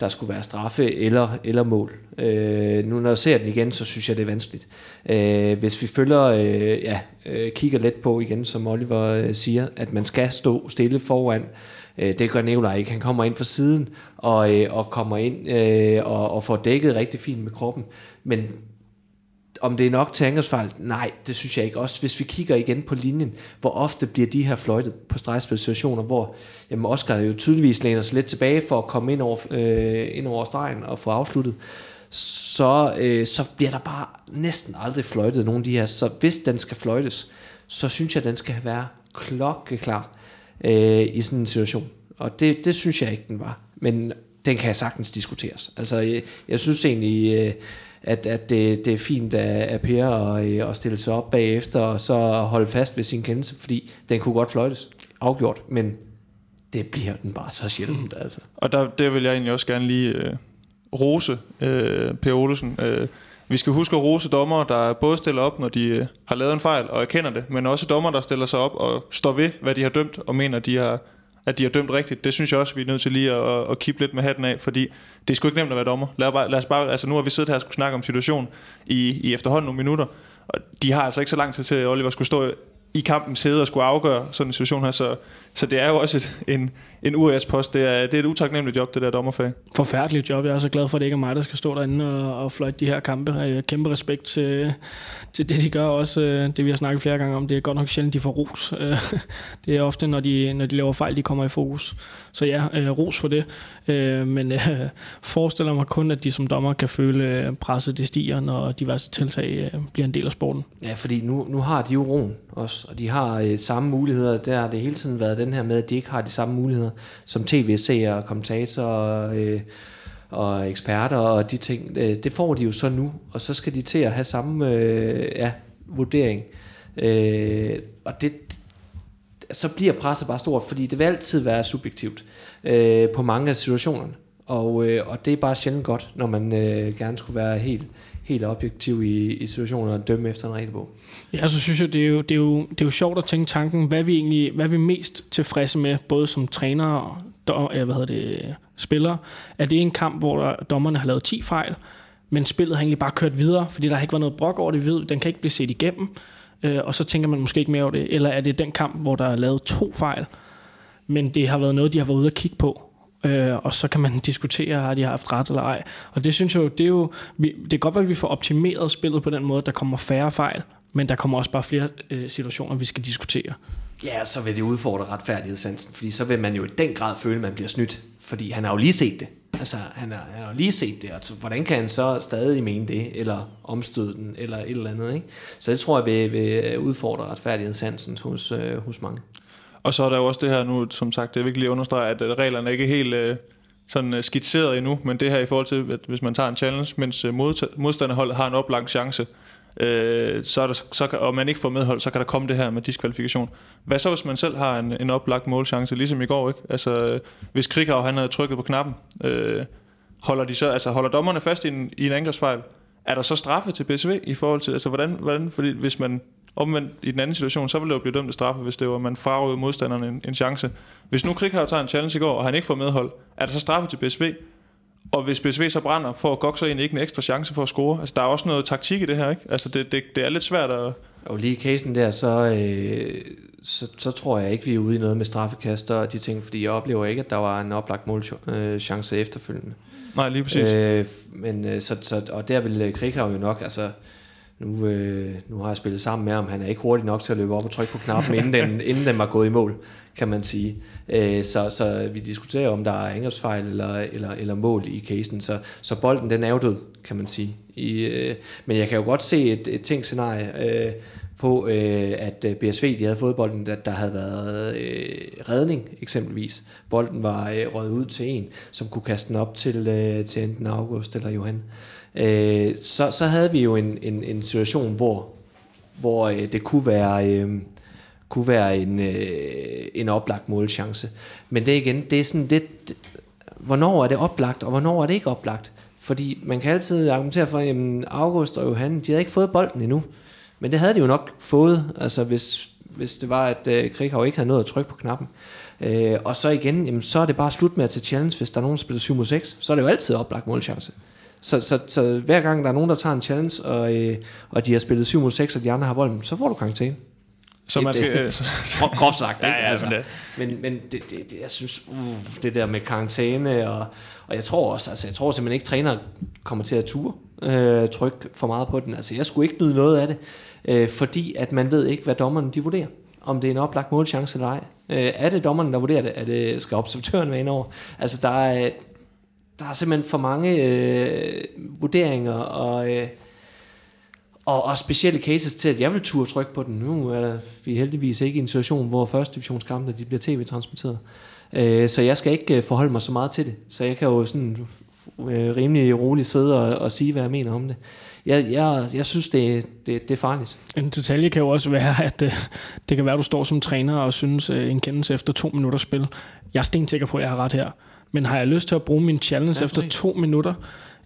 der skulle være straffe eller, eller mål. Øh, nu når jeg ser den igen, så synes jeg, det er vanskeligt. Øh, hvis vi følger, øh, ja, øh, kigger lidt på igen, som Oliver øh, siger, at man skal stå stille foran, øh, Øh, det gør Nikolaj ikke. Han kommer ind fra siden og, øh, og kommer ind øh, og, og får dækket rigtig fint med kroppen. Men om det er nok til angrebsfejl? Nej, det synes jeg ikke. Også hvis vi kigger igen på linjen, hvor ofte bliver de her fløjtet på stregspilsituationer, hvor jamen Oscar jo tydeligvis læner sig lidt tilbage for at komme ind over, øh, ind over stregen og få afsluttet, så, øh, så bliver der bare næsten aldrig fløjtet nogen af de her. Så hvis den skal fløjtes, så synes jeg, at den skal være klokkeklar øh, i sådan en situation. Og det, det synes jeg ikke, den var. Men den kan sagtens diskuteres. Altså, jeg, jeg synes egentlig... Øh, at, at det, det er fint af, af Per at, øh, at stille sig op bagefter og så holde fast ved sin kendelse, fordi den kunne godt fløjtes, afgjort, men det bliver den bare så sjældent, altså. Og der, der vil jeg egentlig også gerne lige øh, rose øh, Per Olsen. Øh, vi skal huske at rose dommer, der både stiller op, når de øh, har lavet en fejl og erkender det, men også dommer, der stiller sig op og står ved, hvad de har dømt, og mener, de har, at de har dømt rigtigt. Det synes jeg også, vi er nødt til lige at, at kippe lidt med hatten af, fordi det er sgu ikke nemt at være dommer. Lad, bare, lad os bare, altså nu har vi siddet her og skulle snakke om situation i, i efterhånden nogle minutter, og de har altså ikke så lang tid til, at Oliver skulle stå i kampens hede og skulle afgøre sådan en situation her, så, så det er jo også et, en, en UAS-post. Det er, det er et utaknemmeligt job, det der dommerfag. Forfærdeligt job. Jeg er så glad for, at det ikke er mig, der skal stå derinde og, og fløjte de her kampe. Jeg har kæmpe respekt til, til det, de gør. Også øh, det, vi har snakket flere gange om. Det er godt nok sjældent, de får ros. Øh, det er ofte, når de, når de laver fejl, de kommer i fokus. Så ja, øh, ros for det. Men forestiller mig kun, at de som dommer kan føle presset, det stiger, når diverse tiltag bliver en del af sporten. Ja, fordi nu, nu har de jo roen også, og de har samme muligheder. Der har det hele tiden været den her med, at de ikke har de samme muligheder som tv-seere, kommentatorer øh, og eksperter og de ting. Øh, det får de jo så nu, og så skal de til at have samme øh, ja, vurdering. Øh, og det, så bliver presset bare stort, fordi det vil altid være subjektivt øh, på mange af situationerne. Og, øh, og det er bare sjældent godt, når man øh, gerne skulle være helt, helt objektiv i, i situationer og dømme efter en regelbog. Ja, så synes jeg, det er, jo, det, er jo, det er jo sjovt at tænke tanken, hvad vi egentlig hvad vi er mest tilfredse med, både som træner og dom, hvad hedder det, spillere. Er det en kamp, hvor der, dommerne har lavet 10 fejl, men spillet har egentlig bare kørt videre, fordi der har ikke været noget brok over det, ved, den kan ikke blive set igennem, øh, og så tænker man måske ikke mere over det. Eller er det den kamp, hvor der er lavet to fejl, men det har været noget, de har været ude at kigge på, øh, og så kan man diskutere, har de haft ret eller ej. Og det synes jeg jo, det er jo, vi, det er godt at vi får optimeret spillet på den måde, der kommer færre fejl, men der kommer også bare flere øh, situationer, vi skal diskutere. Ja, så vil det udfordre retfærdighedssansen, fordi så vil man jo i den grad føle, at man bliver snydt, fordi han har jo lige set det. Altså, han har, han har lige set det, altså, hvordan kan han så stadig mene det, eller omstøde den, eller et eller andet, ikke? Så det tror jeg vil, vil udfordre retfærdighedssansen hos, øh, hos mange. Og så er der jo også det her nu, som sagt, det er vigtigt at understrege, at øh, reglerne er ikke helt øh, sådan øh, skitseret endnu, men det her i forhold til, at hvis man tager en challenge, mens øh, modstanderholdet har en oplagt chance, øh, så er der, så kan, og man ikke får medhold, så kan der komme det her med diskvalifikation. Hvad så, hvis man selv har en, en oplagt målchance, ligesom i går, ikke? Altså, øh, hvis Krighav, han havde trykket på knappen, øh, holder, de så, altså, holder dommerne fast i en, i en angrebsfejl, er der så straffe til PSV i forhold til, altså hvordan, hvordan fordi hvis man omvendt i den anden situation, så ville det jo blive dømt af straffe, hvis det var, man farvede modstanderne en, en chance. Hvis nu Krighav tager en challenge i går, og han ikke får medhold, er der så straffe til BSV? Og hvis BSV så brænder, får Gok så egentlig ikke en ekstra chance for at score. Altså, der er også noget taktik i det her, ikke? Altså, det, det, det er lidt svært at... Og lige i casen der, så, øh, så, så tror jeg ikke, vi er ude i noget med straffekaster og de ting, fordi jeg oplever ikke, at der var en oplagt målchance efterfølgende. Nej, lige præcis. Øh, men, øh, så, så, og der vil Krighav jo nok, altså nu, øh, nu har jeg spillet sammen med ham. Han er ikke hurtig nok til at løbe op og trykke på knappen, inden den, inden den var gået i mål, kan man sige. Øh, så, så vi diskuterer, om der er angrebsfejl eller, eller, eller mål i casen. Så, så bolden, den er jo død, kan man sige. I, øh, men jeg kan jo godt se et, et tænkt scenarie øh, på, øh, at øh, BSV de havde fået bolden, der, der havde været øh, redning eksempelvis. Bolden var øh, røget ud til en, som kunne kaste den op til, øh, til enten August eller Johan øh, øh, så, så havde vi jo en, en, en situation, hvor, hvor øh, det kunne være, øh, kunne være en, øh, en oplagt målchance. Men det igen, det er sådan lidt, hvornår er det oplagt, og hvornår er det ikke oplagt? Fordi man kan altid argumentere for, at August og Johan, de havde ikke fået bolden endnu. Men det havde de jo nok fået, altså hvis, hvis det var, at øh, Krighav ikke havde nået at trykke på knappen. Øh, og så igen, jamen, så er det bare slut med at tage challenge, hvis der er nogen, der spiller 7 mod 6. Så er det jo altid oplagt målchance. Så, så, så hver gang der er nogen, der tager en challenge, og, øh, og de har spillet 7 mod 6, og de andre har bolden, så får du karantæne. Så man skal... Det, groft sagt, ikke? Ja, ja, altså. men, men, men det, det, det, jeg synes, uh, det der med karantæne, og, og jeg tror også, altså jeg tror simpelthen ikke, træner kommer til at ture øh, trykke for meget på den. Altså jeg skulle ikke nyde noget af det, øh, fordi at man ved ikke, hvad dommerne de vurderer om det er en oplagt målchance eller ej. Øh, er det dommerne, der vurderer det? Er det, skal observatøren være ind over? Altså, der er, der er simpelthen for mange øh, vurderinger og, øh, og, og specielle cases til, at jeg vil turde trykke på den. Nu er vi heldigvis ikke i en situation, hvor første divisionskampene de bliver tv-transmitteret. Øh, så jeg skal ikke øh, forholde mig så meget til det. Så jeg kan jo sådan øh, rimelig roligt sidde og, og sige, hvad jeg mener om det jeg, jeg, jeg synes, det, det, det er farligt. En detalje kan jo også være, at øh, det kan være, at du står som træner og synes, øh, en kendelse efter to minutter spil Jeg er stensikker på, at jeg har ret her. Men har jeg lyst til at bruge min challenge ja, efter to minutter,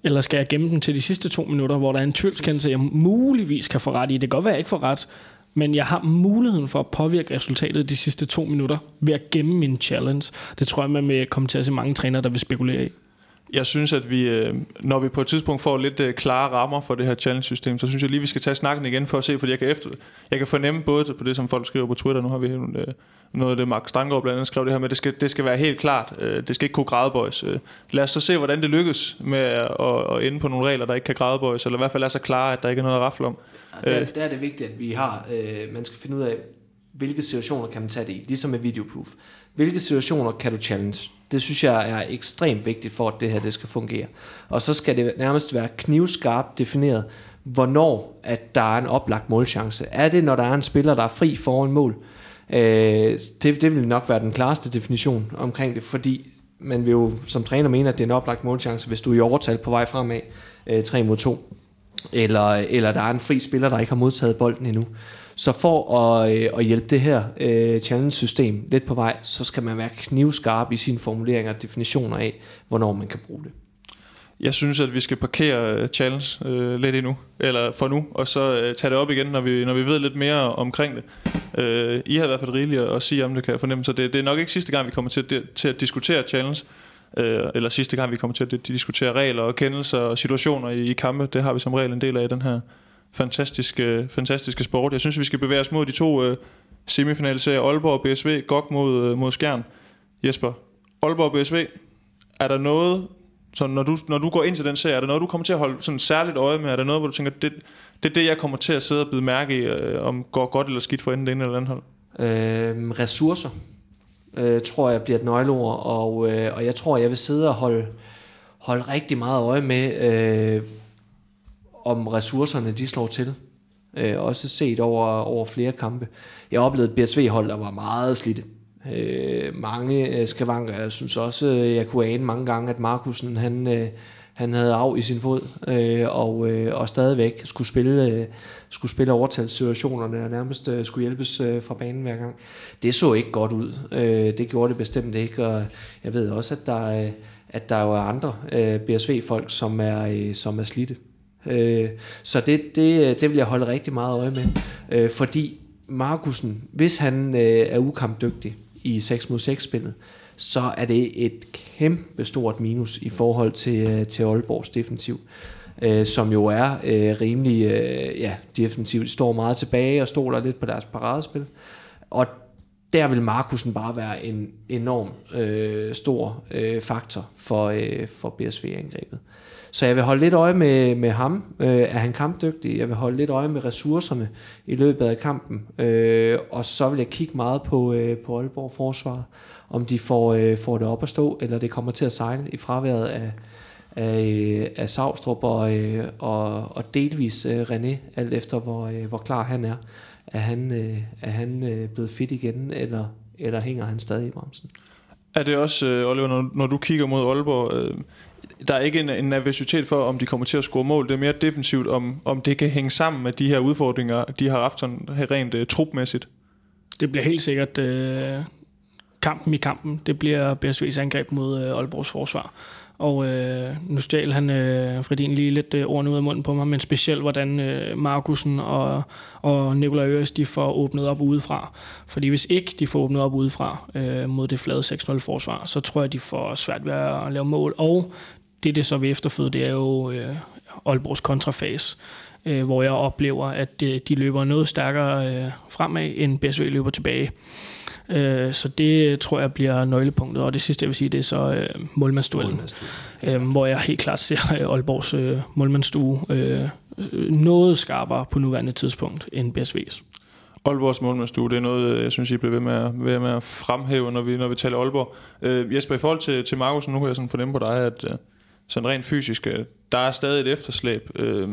eller skal jeg gemme den til de sidste to minutter, hvor der er en tvivlskendelse, jeg muligvis kan få ret i? Det kan godt være, jeg ikke får ret, men jeg har muligheden for at påvirke resultatet de sidste to minutter ved at gemme min challenge. Det tror jeg, man vil komme til at se mange trænere, der vil spekulere i. Jeg synes, at vi, øh, når vi på et tidspunkt får lidt øh, klare rammer for det her challenge-system, så synes jeg lige, vi skal tage snakken igen for at se, fordi jeg kan, efter, jeg kan fornemme både på det, som folk skriver på Twitter, nu har vi øh, noget af det, Mark Stanggaard blandt andet skrev det her med, det skal, det skal være helt klart, det skal ikke kunne gradbøjes. Lad os så se, hvordan det lykkes med at, at ende på nogle regler, der ikke kan gradbøjes, eller i hvert fald er så klare, at der ikke er noget at rafle om. Ja, der, der er det vigtigt, at vi har, øh, man skal finde ud af, hvilke situationer kan man tage det i, ligesom med videoproof. Hvilke situationer kan du challenge? Det synes jeg er ekstremt vigtigt for, at det her det skal fungere. Og så skal det nærmest være knivskarpt defineret, hvornår at der er en oplagt målchance. Er det, når der er en spiller, der er fri foran mål? Øh, det, det vil nok være den klareste definition omkring det, fordi man vil jo som træner mene, at det er en oplagt målchance, hvis du er i overtal på vej fremad, øh, 3 mod 2. Eller, eller der er en fri spiller, der ikke har modtaget bolden endnu. Så for at, øh, at hjælpe det her øh, challenge-system lidt på vej, så skal man være knivskarp i sine formuleringer og definitioner af, hvornår man kan bruge det. Jeg synes, at vi skal parkere øh, challenge øh, lidt endnu, eller for nu, og så øh, tage det op igen, når vi, når vi ved lidt mere omkring det. Øh, I har i hvert fald rigeligt at sige om det, kan jeg fornemme, så det, det er nok ikke sidste gang, vi kommer til, til at diskutere challenge, øh, eller sidste gang, vi kommer til at diskutere regler og kendelser og situationer i, i kampe. Det har vi som regel en del af i den her fantastiske, fantastiske sport. Jeg synes, vi skal bevæge os mod de to øh, semifinalserier, Aalborg og BSV, godt mod, øh, mod Skjern. Jesper, Aalborg og BSV, er der noget, så når du, når du går ind til den serie, er der noget, du kommer til at holde sådan særligt øje med? Er der noget, hvor du tænker, det, det er det, jeg kommer til at sidde og bide mærke i, øh, om går godt eller skidt for enden det ene eller andet hold? Øh, ressourcer, øh, tror jeg bliver et nøgleord, og, øh, og jeg tror, jeg vil sidde og holde, holde rigtig meget øje med, øh, om ressourcerne de slår til. Øh, også set over, over flere kampe. Jeg oplevede et BSV-hold, der var meget slidte. Øh, mange øh, skavanker. Jeg synes også, øh, jeg kunne ane mange gange, at Markusen han, øh, han havde af i sin fod, øh, og, øh, og stadigvæk skulle spille, øh, skulle spille overtalssituationerne og nærmest øh, skulle hjælpes øh, fra banen hver gang. Det så ikke godt ud. Øh, det gjorde det bestemt ikke, og jeg ved også, at der, øh, at der jo er andre øh, BSV-folk, som er, øh, som er slidte. Øh, så det, det, øh, det vil jeg holde rigtig meget øje med, øh, fordi Markusen, hvis han øh, er ukampdygtig i 6 mod 6 spillet, så er det et kæmpe stort minus i forhold til, øh, til Aalborgs defensiv, øh, som jo er øh, rimelig øh, ja, defensivt. Står meget tilbage og stoler lidt på deres paradespil. Og der vil Markusen bare være en enorm øh, stor øh, faktor for, øh, for BSV-angrebet. Så jeg vil holde lidt øje med, med ham. Øh, er han kampdygtig? Jeg vil holde lidt øje med ressourcerne i løbet af kampen. Øh, og så vil jeg kigge meget på, øh, på Aalborg Forsvar, om de får, øh, får det op at stå, eller det kommer til at sejle i fraværet af, af, øh, af Savstrup og, øh, og, og delvis øh, René, alt efter hvor, øh, hvor klar han er. Er han, øh, er han øh, blevet fit igen, eller, eller hænger han stadig i bremsen? Er det også, øh, Oliver, når, når du kigger mod Aalborg, øh, der er ikke en, en nervøsitet for, om de kommer til at score mål. Det er mere defensivt, om, om det kan hænge sammen med de her udfordringer, de har haft sådan her rent uh, trupmæssigt. Det bliver helt sikkert uh, kampen i kampen. Det bliver BSV's angreb mod uh, Aalborgs forsvar. Og øh, nu stjal han øh, Fredin lige lidt øh, ordene ud af munden på mig, men specielt hvordan øh, Markusen og, og Nikolaj Øres, de får åbnet op udefra. Fordi hvis ikke de får åbnet op udefra øh, mod det flade 6-0 forsvar, så tror jeg, de får svært ved at lave mål. Og det, det så vil efterføde, det er jo øh, Aalborgs kontrafase, øh, hvor jeg oplever, at de, de løber noget stærkere øh, fremad, end BSV løber tilbage. Øh, så det tror jeg bliver nøglepunktet. Og det sidste, jeg vil sige, det er så øh, målmandsduellen, øh, hvor jeg helt klart ser øh, Aalborgs øh, målmandsstue øh, noget skarpere på nuværende tidspunkt end BSV's. Aalborgs målmandsstue, det er noget, jeg synes, I bliver ved med at, ved med at fremhæve, når vi, når vi taler Aalborg. Øh, Jesper, i forhold til, til Markus, nu kan jeg sådan fornemme på dig, at øh, sådan rent fysisk, øh, der er stadig et efterslæb. Øh,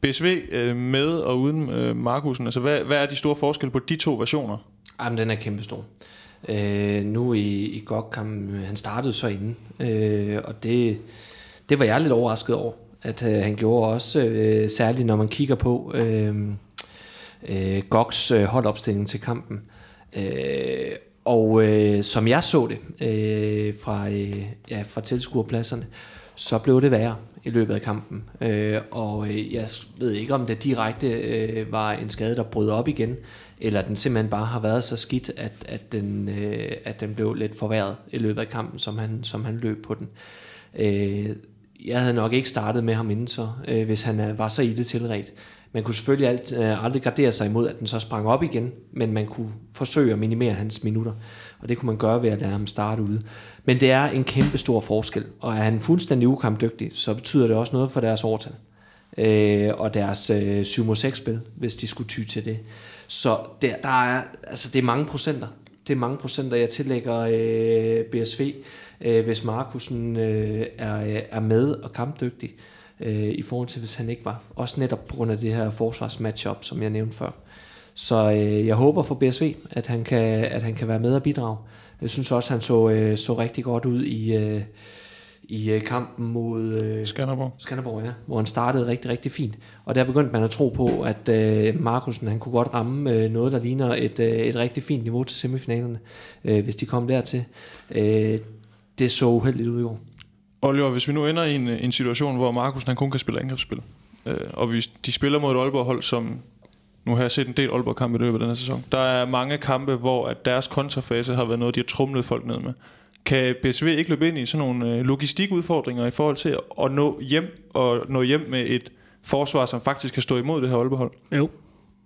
BSV øh, med og uden øh, Markusen, altså hvad, hvad er de store forskelle på de to versioner? Jamen, den er kæmpestor. Øh, nu i, i GOG, øh, han startede så inden, øh, og det, det var jeg lidt overrasket over, at øh, han gjorde også, øh, særligt når man kigger på øh, øh, Goks øh, holdopstilling til kampen. Øh, og øh, som jeg så det øh, fra, øh, ja, fra tilskuerpladserne, så blev det værre i løbet af kampen. Øh, og øh, jeg ved ikke, om det direkte øh, var en skade, der brød op igen, eller den simpelthen bare har været så skidt, at, at, den, øh, at den blev lidt forværret i løbet af kampen, som han, som han løb på den. Øh, jeg havde nok ikke startet med ham inden så, øh, hvis han øh, var så i det tilret. Man kunne selvfølgelig alt, øh, aldrig gardere sig imod, at den så sprang op igen, men man kunne forsøge at minimere hans minutter. Og det kunne man gøre ved at lade ham starte ude. Men det er en kæmpe stor forskel, og er han fuldstændig ukampdygtig, så betyder det også noget for deres overtal. Øh, og deres øh, 7-6-spil, hvis de skulle ty til det. Så der, der er, altså det er mange procenter. Det er mange procenter, jeg tillægger øh, BSV, øh, hvis Markusen øh, er, øh, er med og kampdygtig øh, i forhold til, hvis han ikke var. Også netop på grund af det her forsvarsmatchup, som jeg nævnte før. Så øh, jeg håber for BSV, at han kan, at han kan være med og bidrage. Jeg synes også, han så, øh, så rigtig godt ud i, øh, i øh, kampen mod øh, Skanderborg. Skanderborg, ja, hvor han startede rigtig, rigtig fint. Og der begyndte man at tro på, at øh, Markusen han kunne godt ramme øh, noget, der ligner et, øh, et rigtig fint niveau til semifinalerne, øh, hvis de kom dertil. Øh, det så uheldigt ud i år. Oliver, hvis vi nu ender i en, en situation, hvor Markus han kun kan spille angrebsspil, øh, og vi, de spiller mod et Aalborg-hold, som nu har jeg set en del Aalborg-kampe i løbet af den her sæson. Der er mange kampe, hvor at deres kontrafase har været noget, de har trumlet folk ned med. Kan BSV ikke løbe ind i sådan nogle øh, logistikudfordringer i forhold til at nå hjem og nå hjem med et forsvar, som faktisk kan stå imod det her Aalborg-hold? Jo,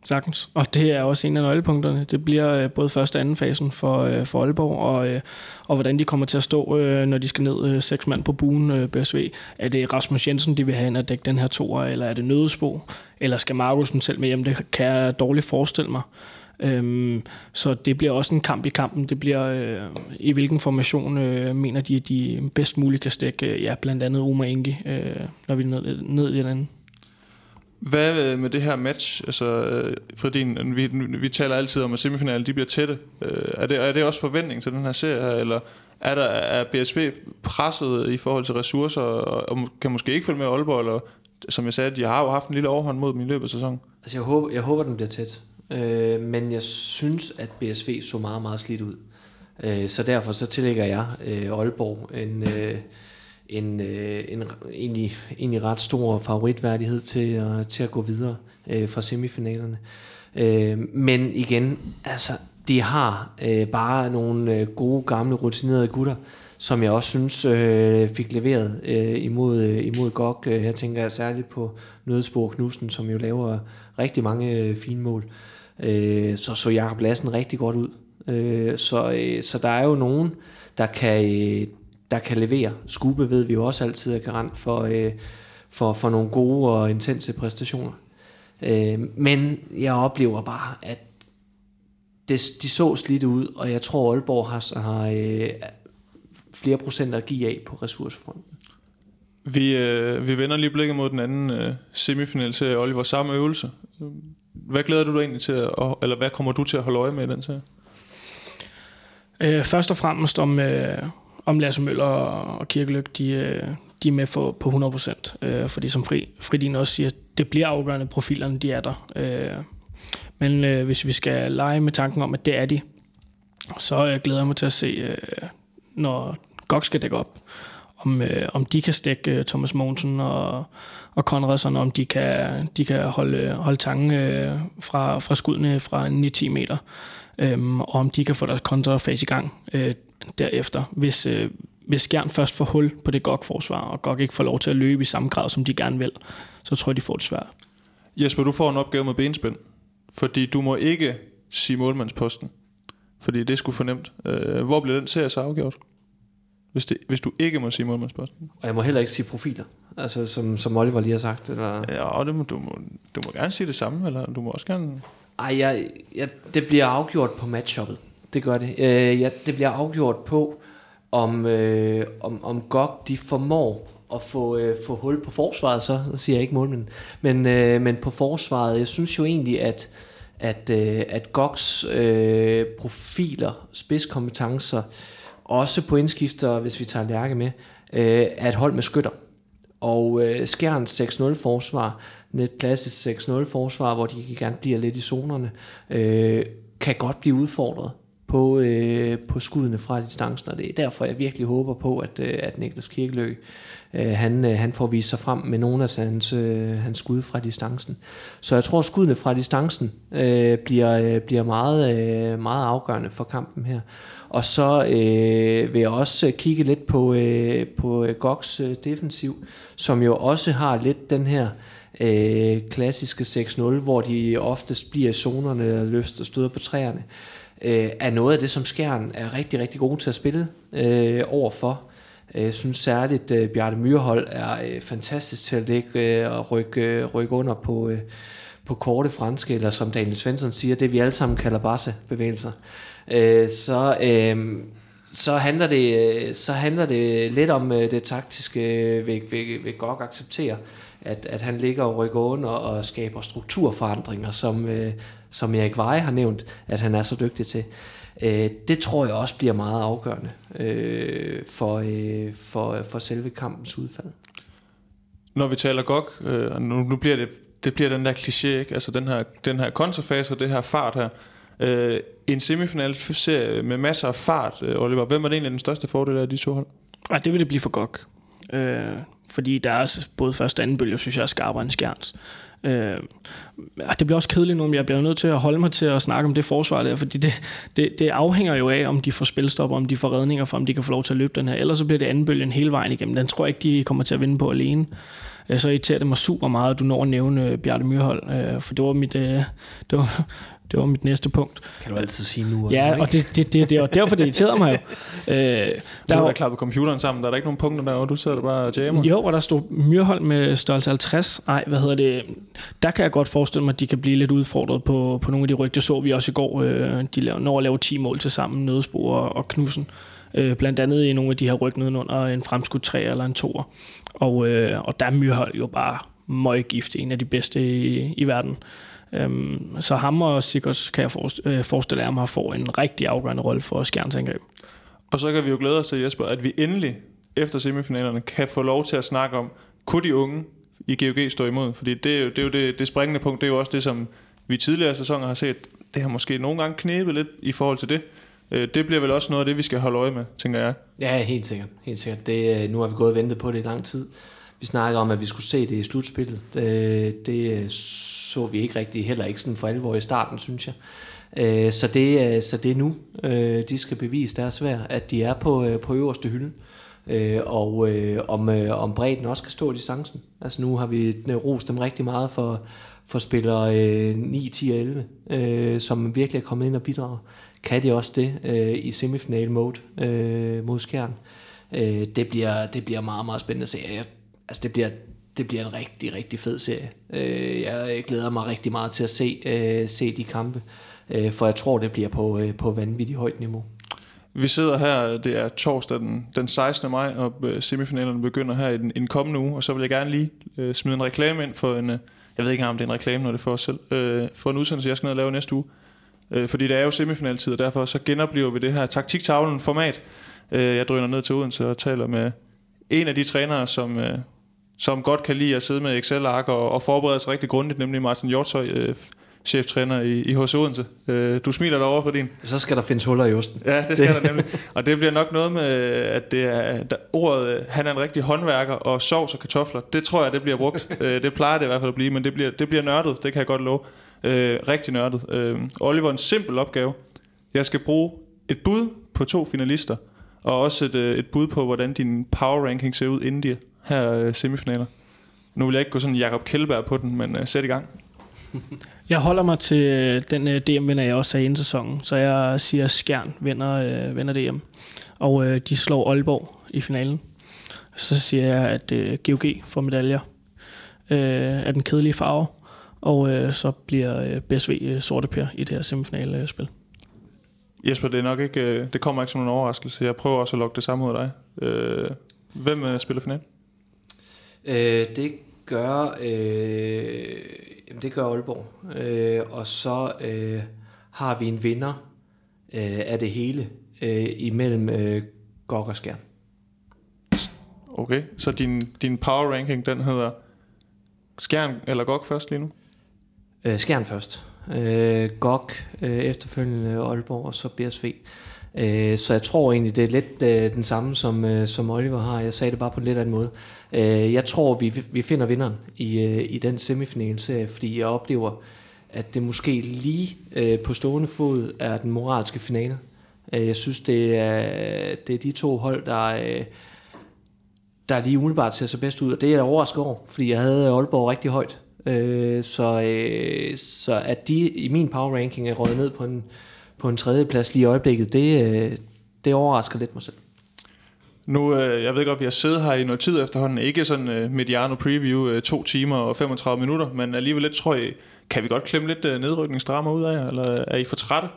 Sagtens. Og det er også en af nøglepunkterne. Det bliver øh, både første og anden fasen for, øh, for Aalborg, og, øh, og hvordan de kommer til at stå, øh, når de skal ned øh, seks mand på buen øh, BSV. Er det Rasmus Jensen, de vil have ind at dække den her toer, eller er det Nødesbo? Eller skal Markusen selv med hjem? Det kan jeg dårligt forestille mig. Øhm, så det bliver også en kamp i kampen. Det bliver øh, i hvilken formation øh, mener de, at de bedst muligt kan stikke, øh, ja, blandt andet Omar Inge, øh, når vi er ned, ned i den anden. Hvad øh, med det her match? Altså, øh, for din, vi, vi taler altid om, at semifinalen de bliver tætte. Øh, er, det, er det også forventning til den her serie her, eller er, der, er BSB presset i forhold til ressourcer, og, og kan måske ikke følge med Aalborg, eller som jeg sagde, de har jo haft en lille overhånd mod dem i løbet af sæsonen? Altså, jeg håber, jeg håber den bliver tæt. Øh, men jeg synes, at BSV så meget, meget slidt ud. Øh, så derfor så tillægger jeg øh, Aalborg en... Øh, en, øh, en egentlig, egentlig ret stor favoritværdighed til, uh, til at gå videre øh, fra semifinalerne. Øh, men igen, altså, de har øh, bare nogle øh, gode, gamle, rutinerede gutter, som jeg også synes øh, fik leveret øh, imod, øh, imod GOG. Øh, her tænker jeg særligt på Nødsborg Knudsen, som jo laver rigtig mange øh, fine mål. Øh, så så Jakob Lassen rigtig godt ud. Øh, så, øh, så der er jo nogen, der kan, øh, der kan levere. Skube ved vi jo også altid er garant for, øh, for, for nogle gode og intense præstationer. Øh, men jeg oplever bare, at det, de så slidt ud, og jeg tror, Aalborg har, har øh, flere procenter at give af på ressourcefronten. Vi, øh, vi vender lige blikket mod den anden øh, semifinal til Oliver. Samme øvelse. Hvad glæder du dig egentlig til, at, eller hvad kommer du til at holde øje med i den serie? Øh, først og fremmest om, øh, om Lasse Møller og Kirkeløk, de, øh, de er med for, på 100%. Øh, fordi som Fri, Fridin også siger, det bliver afgørende, profilerne de er der. Øh, men øh, hvis vi skal lege med tanken om, at det er de, så øh, glæder jeg mig til at se, øh, når Gok skal dække op, om, øh, om de kan stikke øh, Thomas Mogensen og, og Conradsen, om de kan, de kan holde, holde tangen øh, fra, fra skuddene fra 9-10 meter, øh, og om de kan få deres kontrafase i gang. Øh, derefter, hvis, øh, hvis Skjern først får hul på det GOG-forsvar, og GOG ikke får lov til at løbe i samme grad, som de gerne vil, så tror jeg, de får det svært. Jesper, du får en opgave med benspænd, fordi du må ikke sige målmandsposten, fordi det er sgu fornemt. Øh, hvor bliver den serie så afgjort? Hvis, det, hvis du ikke må sige målmandsposten. Og jeg må heller ikke sige profiler, altså som, som Oliver lige har sagt. Eller? Ja, og det må, du, må, du må gerne sige det samme, eller du må også gerne... Ej, jeg, jeg, det bliver afgjort på matchuppet det gør det. Øh, ja, det bliver afgjort på, om, øh, om, om GOG de formår at få, øh, få hul på forsvaret, så, så siger jeg ikke målmænd, men, øh, men på forsvaret. Jeg synes jo egentlig, at, at, øh, at GOGs øh, profiler, spidskompetencer, også på indskifter, hvis vi tager Lærke med, øh, er et hold med skytter. Og øh, Skjerns 6-0 forsvar, net klassisk 6-0 forsvar, hvor de gerne bliver lidt i zonerne, øh, kan godt blive udfordret på, øh, på skuddene fra distancen, og det er derfor, jeg virkelig håber på, at, øh, at Niklas Kirkelø, øh, han, øh, han får vist sig frem med nogle af hans, øh, hans skud fra distancen. Så jeg tror, at skuddene fra distancen øh, bliver, øh, bliver meget, øh, meget afgørende for kampen her. Og så øh, vil jeg også kigge lidt på, øh, på øh, Goks øh, defensiv, som jo også har lidt den her øh, klassiske 6-0, hvor de oftest bliver i zonerne og løfter og støder på træerne, øh, Øh, er noget af det, som Skjern er rigtig, rigtig god til at spille øh, overfor. Jeg synes særligt, øh, at Bjarte Myrhold er øh, fantastisk til at ligge øh, og rykke, øh, rykke under på, øh, på korte franske, eller som Daniel Svensson siger, det vi alle sammen kalder basse-bevægelser. Øh, så, øh, så, handler det, så handler det lidt om øh, det taktiske ved, vil, vil godt acceptere, at, at han ligger og rykker under og skaber strukturforandringer, som, øh, som Erik Veje har nævnt, at han er så dygtig til. Øh, det tror jeg også bliver meget afgørende øh, for, øh, for, for selve kampens udfald. Når vi taler GOG, øh, nu, nu bliver det, det bliver den der kliché, ikke? altså den her, den her kontrafase og det her fart her. Øh, en semifinal serie med masser af fart, øh, Oliver. Hvem er det egentlig den største fordel af de to hold? Ja, det vil det blive for GOG. Øh, fordi der er både første og anden bølge, synes jeg er skarpere end Skjerns. Øh, det bliver også kedeligt nu, men jeg bliver nødt til at holde mig til at snakke om det forsvar der, fordi det, det, det afhænger jo af, om de får spilstop, om de får redninger for, om de kan få lov til at løbe den her. Ellers så bliver det anden bølgen hele vejen igennem. Den tror jeg ikke, de kommer til at vinde på alene. Øh, så irriterer det mig super meget, at du når at nævne øh, Bjarte Myrhold, øh, for det var mit, øh, det var, det var mit næste punkt. Kan du altid sige nu? Ja, og det, det, det, det, og derfor det irriterede mig jo. Øh, der du har da klappet computeren sammen, der er der ikke nogen punkter der, og du sidder der bare og jammer. Jo, og der stod Myrhold med størrelse 50. Nej, hvad hedder det? Der kan jeg godt forestille mig, at de kan blive lidt udfordret på, på nogle af de rygter. så vi også i går. Øh, de laver, når at lave 10 mål til sammen, Nødspor og, og Knudsen. Øh, blandt andet i nogle af de her ryg under en fremskudt 3 eller en 2'er. Og, øh, og der er Myrhold jo bare møggift, en af de bedste i, i verden. Øhm, så ham og Sigurds kan jeg øh, forestille, at har får en rigtig afgørende rolle for Skjerns angreb. Og så kan vi jo glæde os til, Jesper, at vi endelig efter semifinalerne kan få lov til at snakke om, kunne de unge i GOG stå imod? Fordi det er jo det, er jo det, det springende punkt, det er jo også det, som vi tidligere sæsoner har set, det har måske nogle gange knæbet lidt i forhold til det. Øh, det bliver vel også noget af det, vi skal holde øje med, tænker jeg. Ja, helt sikkert. Helt sikkert. Det, øh, nu har vi gået og ventet på det i lang tid. Vi snakker om, at vi skulle se det i slutspillet. Øh, det, det så vi ikke rigtig, heller ikke sådan for alvor i starten, synes jeg. Øh, så det, så det er nu, de skal bevise deres værd, at de er på, på øverste hylde. Og om, om bredden også kan stå distancen. Altså nu har vi rost dem rigtig meget for, for spillere 9, 10 og 11, som virkelig er kommet ind og bidrager. Kan de også det i semifinal mode mod Skjern? det, bliver, det bliver meget, meget spændende at se. Jeg, altså det bliver, det bliver en rigtig, rigtig fed serie. Øh, jeg glæder mig rigtig meget til at se, øh, se de kampe, øh, for jeg tror, det bliver på, øh, på vanvittigt højt niveau. Vi sidder her, det er torsdag den, den 16. maj, og øh, semifinalerne begynder her i den, i den kommende uge, og så vil jeg gerne lige øh, smide en reklame ind for en, øh, jeg ved ikke om det er en reklame, når det er for os selv, øh, for en udsendelse, jeg skal ned og lave næste uge. Øh, fordi det er jo semifinaltid, og derfor så genoplever vi det her taktiktavlen format. Øh, jeg drøner ned til Odense og taler med en af de trænere, som, øh, som godt kan lide at sidde med Excel-ark og, og forberede sig rigtig grundigt, nemlig Martin Hjortøj, øh, cheftræner i, i HC Odense. Øh, du smiler derovre for din. Så skal der findes huller i osten. Ja, det skal der nemlig. Og det bliver nok noget med, at det er, der, ordet, han er en rigtig håndværker, og sovs og kartofler, det tror jeg, det bliver brugt. øh, det plejer det i hvert fald at blive, men det bliver, det bliver nørdet, det kan jeg godt love. Øh, rigtig nørdet. Øh, Oliver, en simpel opgave. Jeg skal bruge et bud på to finalister, og også et, øh, et bud på, hvordan din power ranking ser ud inden de her øh, semifinaler. Nu vil jeg ikke gå sådan Jakob Kjellberg på den, men øh, sæt i gang. Jeg holder mig til øh, den øh, DM-vinder, jeg også sagde inden sæsonen, så jeg siger, at Skjern vinder, øh, vinder DM. Og øh, de slår Aalborg i finalen. Så siger jeg, at øh, GOG får medaljer øh, af den kedelige farve, og øh, så bliver øh, BSV øh, sorte per i det her semifinale øh, spil. Jesper, det er nok ikke, øh, det kommer ikke som en overraskelse. Jeg prøver også at lukke det samme ud af dig. Øh, hvem øh, spiller finalen? Øh, det gør øh, det gør Aalborg. Øh, og så øh, har vi en vinder øh, af det hele øh, imellem øh, Gok og Skjern. Okay, så din, din power ranking, den hedder Skjern eller Gok først lige nu? Øh, Skjern først. øh, GOG, øh, efterfølgende Aalborg og så BSV. Øh, så jeg tror egentlig, det er lidt øh, den samme, som, øh, som Oliver har. Jeg sagde det bare på en lidt anden måde. Øh, jeg tror, vi, vi finder vinderen i, øh, i den semifinalserie, fordi jeg oplever, at det måske lige øh, på stående fod er den moralske finale. Øh, jeg synes, det er, det er de to hold, der, øh, der lige umiddelbart ser sig bedst ud, og det er jeg overrasket over, fordi jeg havde Aalborg rigtig højt. Øh, så, øh, så at de i min power ranking er røget ned på en, på en tredje plads lige i øjeblikket, det, øh, det overrasker lidt mig selv. Nu, øh, jeg ved godt, vi har siddet her i noget tid efterhånden. Ikke sådan øh, mediano preview, to timer og 35 minutter, men alligevel lidt, tror jeg, kan vi godt klemme lidt nedrykningsdrama ud af jer, eller er I for trætte?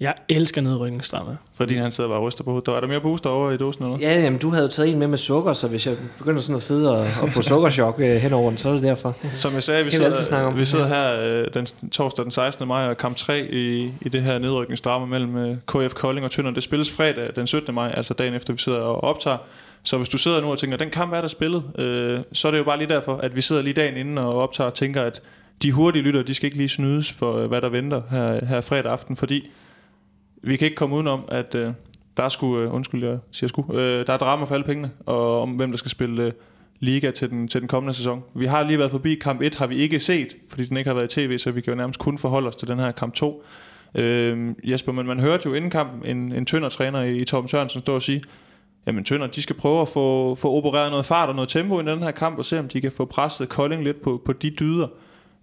Jeg elsker nedrykningsdrama. Fordi han sidder bare og ryster på hovedet. Der er der mere booster over i dåsen, eller? Ja, jamen, du havde jo taget en med med sukker, så hvis jeg begynder sådan at sidde og, og få sukkerchok øh, henover den, så er det derfor. Som jeg sagde, vi sidder, om. vi sidder her øh, den torsdag den 16. maj og kamp 3 i, i det her nedrykningsdrama mellem øh, KF Kolding og Tønder. Det spilles fredag den 17. maj, altså dagen efter vi sidder og optager. Så hvis du sidder nu og tænker, den kamp er der spillet, øh, så er det jo bare lige derfor, at vi sidder lige dagen inden og optager og tænker, at de hurtige lytter, de skal ikke lige snydes for, øh, hvad der venter her, her fredag aften, fordi vi kan ikke komme udenom, at øh, der er sgu, øh, undskyld, jeg siger sgu, øh, der er drama for alle pengene, og om hvem der skal spille øh, liga til den, til den kommende sæson. Vi har lige været forbi kamp 1, har vi ikke set, fordi den ikke har været i tv, så vi kan jo nærmest kun forholde os til den her kamp 2. Øh, Jesper, men man hørte jo inden kampen en, en tønder træner i, i Torben Sørensen stå og sige, jamen Tønder, de skal prøve at få, få opereret noget fart og noget tempo i den her kamp, og se om de kan få presset Kolding lidt på, på de dyder.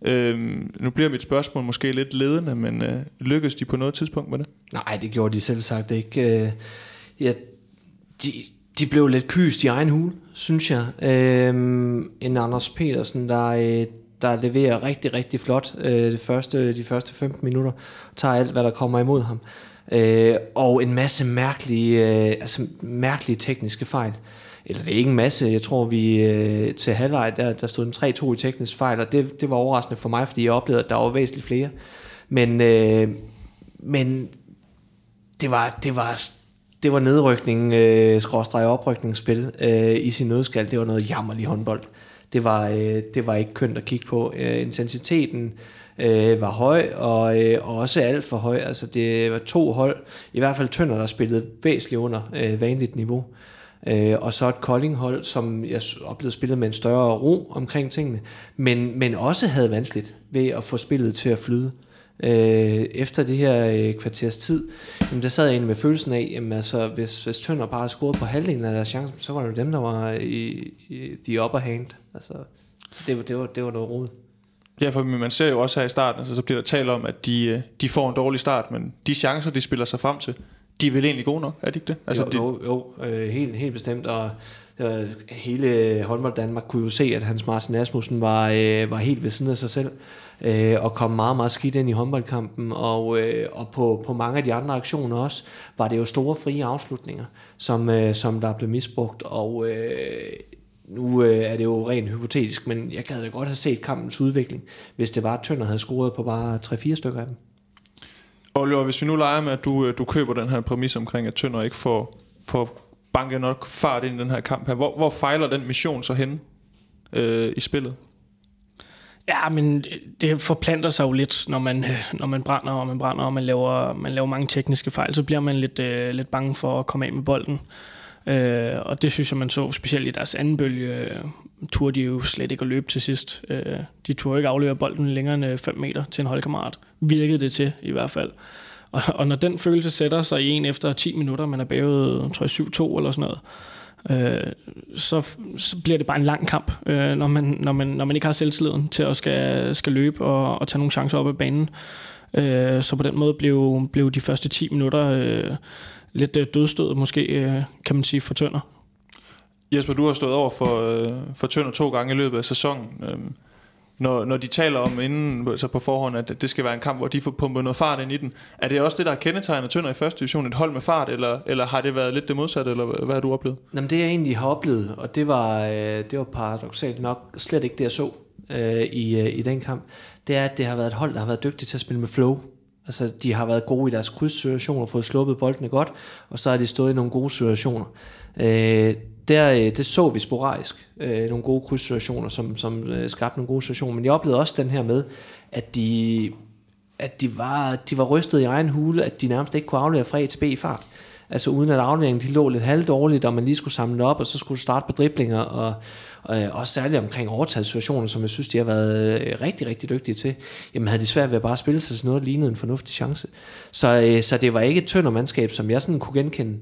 Øhm, nu bliver mit spørgsmål måske lidt ledende, men øh, lykkedes de på noget tidspunkt med det? Nej, det gjorde de selv sagt ikke. Øh, Ja, de, de blev lidt kyst i egen hul, synes jeg. Øh, en Anders Petersen, der, øh, der leverer rigtig, rigtig flot øh, det første, de første 15 minutter, tager alt, hvad der kommer imod ham. Øh, og en masse mærkelige, øh, altså mærkelige tekniske fejl. Eller det er ikke en masse, jeg tror vi øh, til halvleg, der, der stod en 3-2 i teknisk fejl, og det, det var overraskende for mig, fordi jeg oplevede, at der var væsentligt flere. Men, øh, men det var, det var, det var nedrykning, øh, skråstrej oprykningsspil øh, i sin nødskal. Det var noget jammerlig håndbold. Det var, øh, det var ikke kønt at kigge på. Øh, intensiteten øh, var høj, og, øh, og også alt for høj. Altså det var to hold, i hvert fald Tønder, der spillede væsentligt under øh, vanligt niveau. Øh, Øh, og så et Kolding-hold, som jeg oplevede spillet med en større ro omkring tingene, men, men også havde vanskeligt ved at få spillet til at flyde. Øh, efter det her øh, kvarters tid, jamen, der sad jeg egentlig med følelsen af, jamen, altså, hvis, hvis Tønder bare havde scoret på halvdelen af deres chance, så var det jo dem, der var i, i the upper hand. Altså, så det, var- det, var, det var noget rod. Ja, for man ser jo også her i starten, altså, så bliver der talt om, at de, øh, de får en dårlig start, men de chancer, de spiller sig frem til, de er vel egentlig gode nok, er de ikke det? Altså, jo, de, jo, jo øh, helt, helt bestemt, og øh, hele håndbold Danmark kunne jo se, at Hans Martin Asmussen var, øh, var helt ved siden af sig selv, øh, og kom meget, meget skidt ind i håndboldkampen, og, øh, og på, på mange af de andre aktioner også, var det jo store frie afslutninger, som, øh, som der blev misbrugt, og øh, nu øh, er det jo rent hypotetisk, men jeg gad da godt have set kampens udvikling, hvis det var, at Tønder havde scoret på bare 3-4 stykker af dem. Oliver, hvis vi nu leger med, at du, øh, du køber den her præmis omkring, at Tønder ikke får, får banket nok fart ind i den her kamp her, hvor, hvor fejler den mission så henne øh, i spillet? Ja, men øh, det forplanter sig jo lidt, når man, øh, når man brænder, og man brænder, og man laver, man laver mange tekniske fejl, så bliver man lidt, øh, lidt bange for at komme af med bolden. Øh, og det synes jeg, man så specielt i deres anden bølge. Turde de jo slet ikke at løbe til sidst. Øh, de turde ikke aflevere bolden længere end øh, 5 meter til en holdkammerat. Virkede det til i hvert fald. Og, og når den følelse sætter sig i en efter 10 minutter, man er bagud, tror jeg, 7-2 eller sådan noget, øh, så, så bliver det bare en lang kamp, øh, når, man, når, man, når man ikke har selvtilliden til at skal, skal løbe og, og tage nogle chancer op af banen. Øh, så på den måde blev, blev de første 10 minutter øh, lidt øh, dødstød, måske øh, kan man sige, for Tønder. Jesper, du har stået over for, øh, for Tønder to gange i løbet af sæsonen. Øhm, når, når de taler om inden altså på forhånd, at det skal være en kamp, hvor de får pumpet noget fart ind i den, er det også det, der er kendetegnet Tønder i første division, et hold med fart, eller, eller har det været lidt det modsatte, eller hvad- hvad har du oplevet? Jamen det jeg egentlig har oplevet, og det var, øh, det var paradoxalt nok slet ikke det jeg så øh, i, øh, i den kamp, det er at det har været et hold, der har været dygtigt til at spille med flow. Altså de har været gode i deres krydssituationer, fået sluppet boldene godt, og så har de stået i nogle gode situationer. Øh, der, øh, det så vi sporadisk, øh, nogle gode krydssituationer, som, som øh, skabte nogle gode situationer, men jeg oplevede også den her med, at de at de, var, de var rystet i egen hule, at de nærmest ikke kunne aflevere fra A til B i fart. Altså uden at afleveringen de lå lidt halvdårligt, og man lige skulle samle op, og så skulle starte på driblinger, og øh, også særligt omkring overtalssituationer, som jeg synes, de har været øh, rigtig, rigtig dygtige til. Jamen havde de svært ved at bare spille sig til noget, der lignede en fornuftig chance. Så, øh, så det var ikke et tønder mandskab, som jeg sådan kunne genkende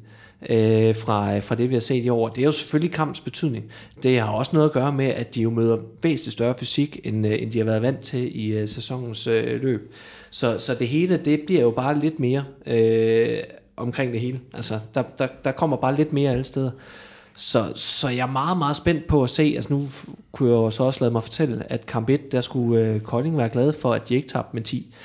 øh, fra, øh, fra det, vi har set i år. Det er jo selvfølgelig kampens betydning. Det har også noget at gøre med, at de jo møder væsentligt større fysik, end, øh, end de har været vant til i øh, sæsonens øh, løb. Så, så det hele, det bliver jo bare lidt mere øh, omkring det hele. Altså, der, der, der kommer bare lidt mere alle steder. Så, så jeg er meget, meget spændt på at se, altså nu kunne jeg jo så også lade mig fortælle, at kamp 1, der skulle øh, Kolding være glad for, at de ikke tabte med 10.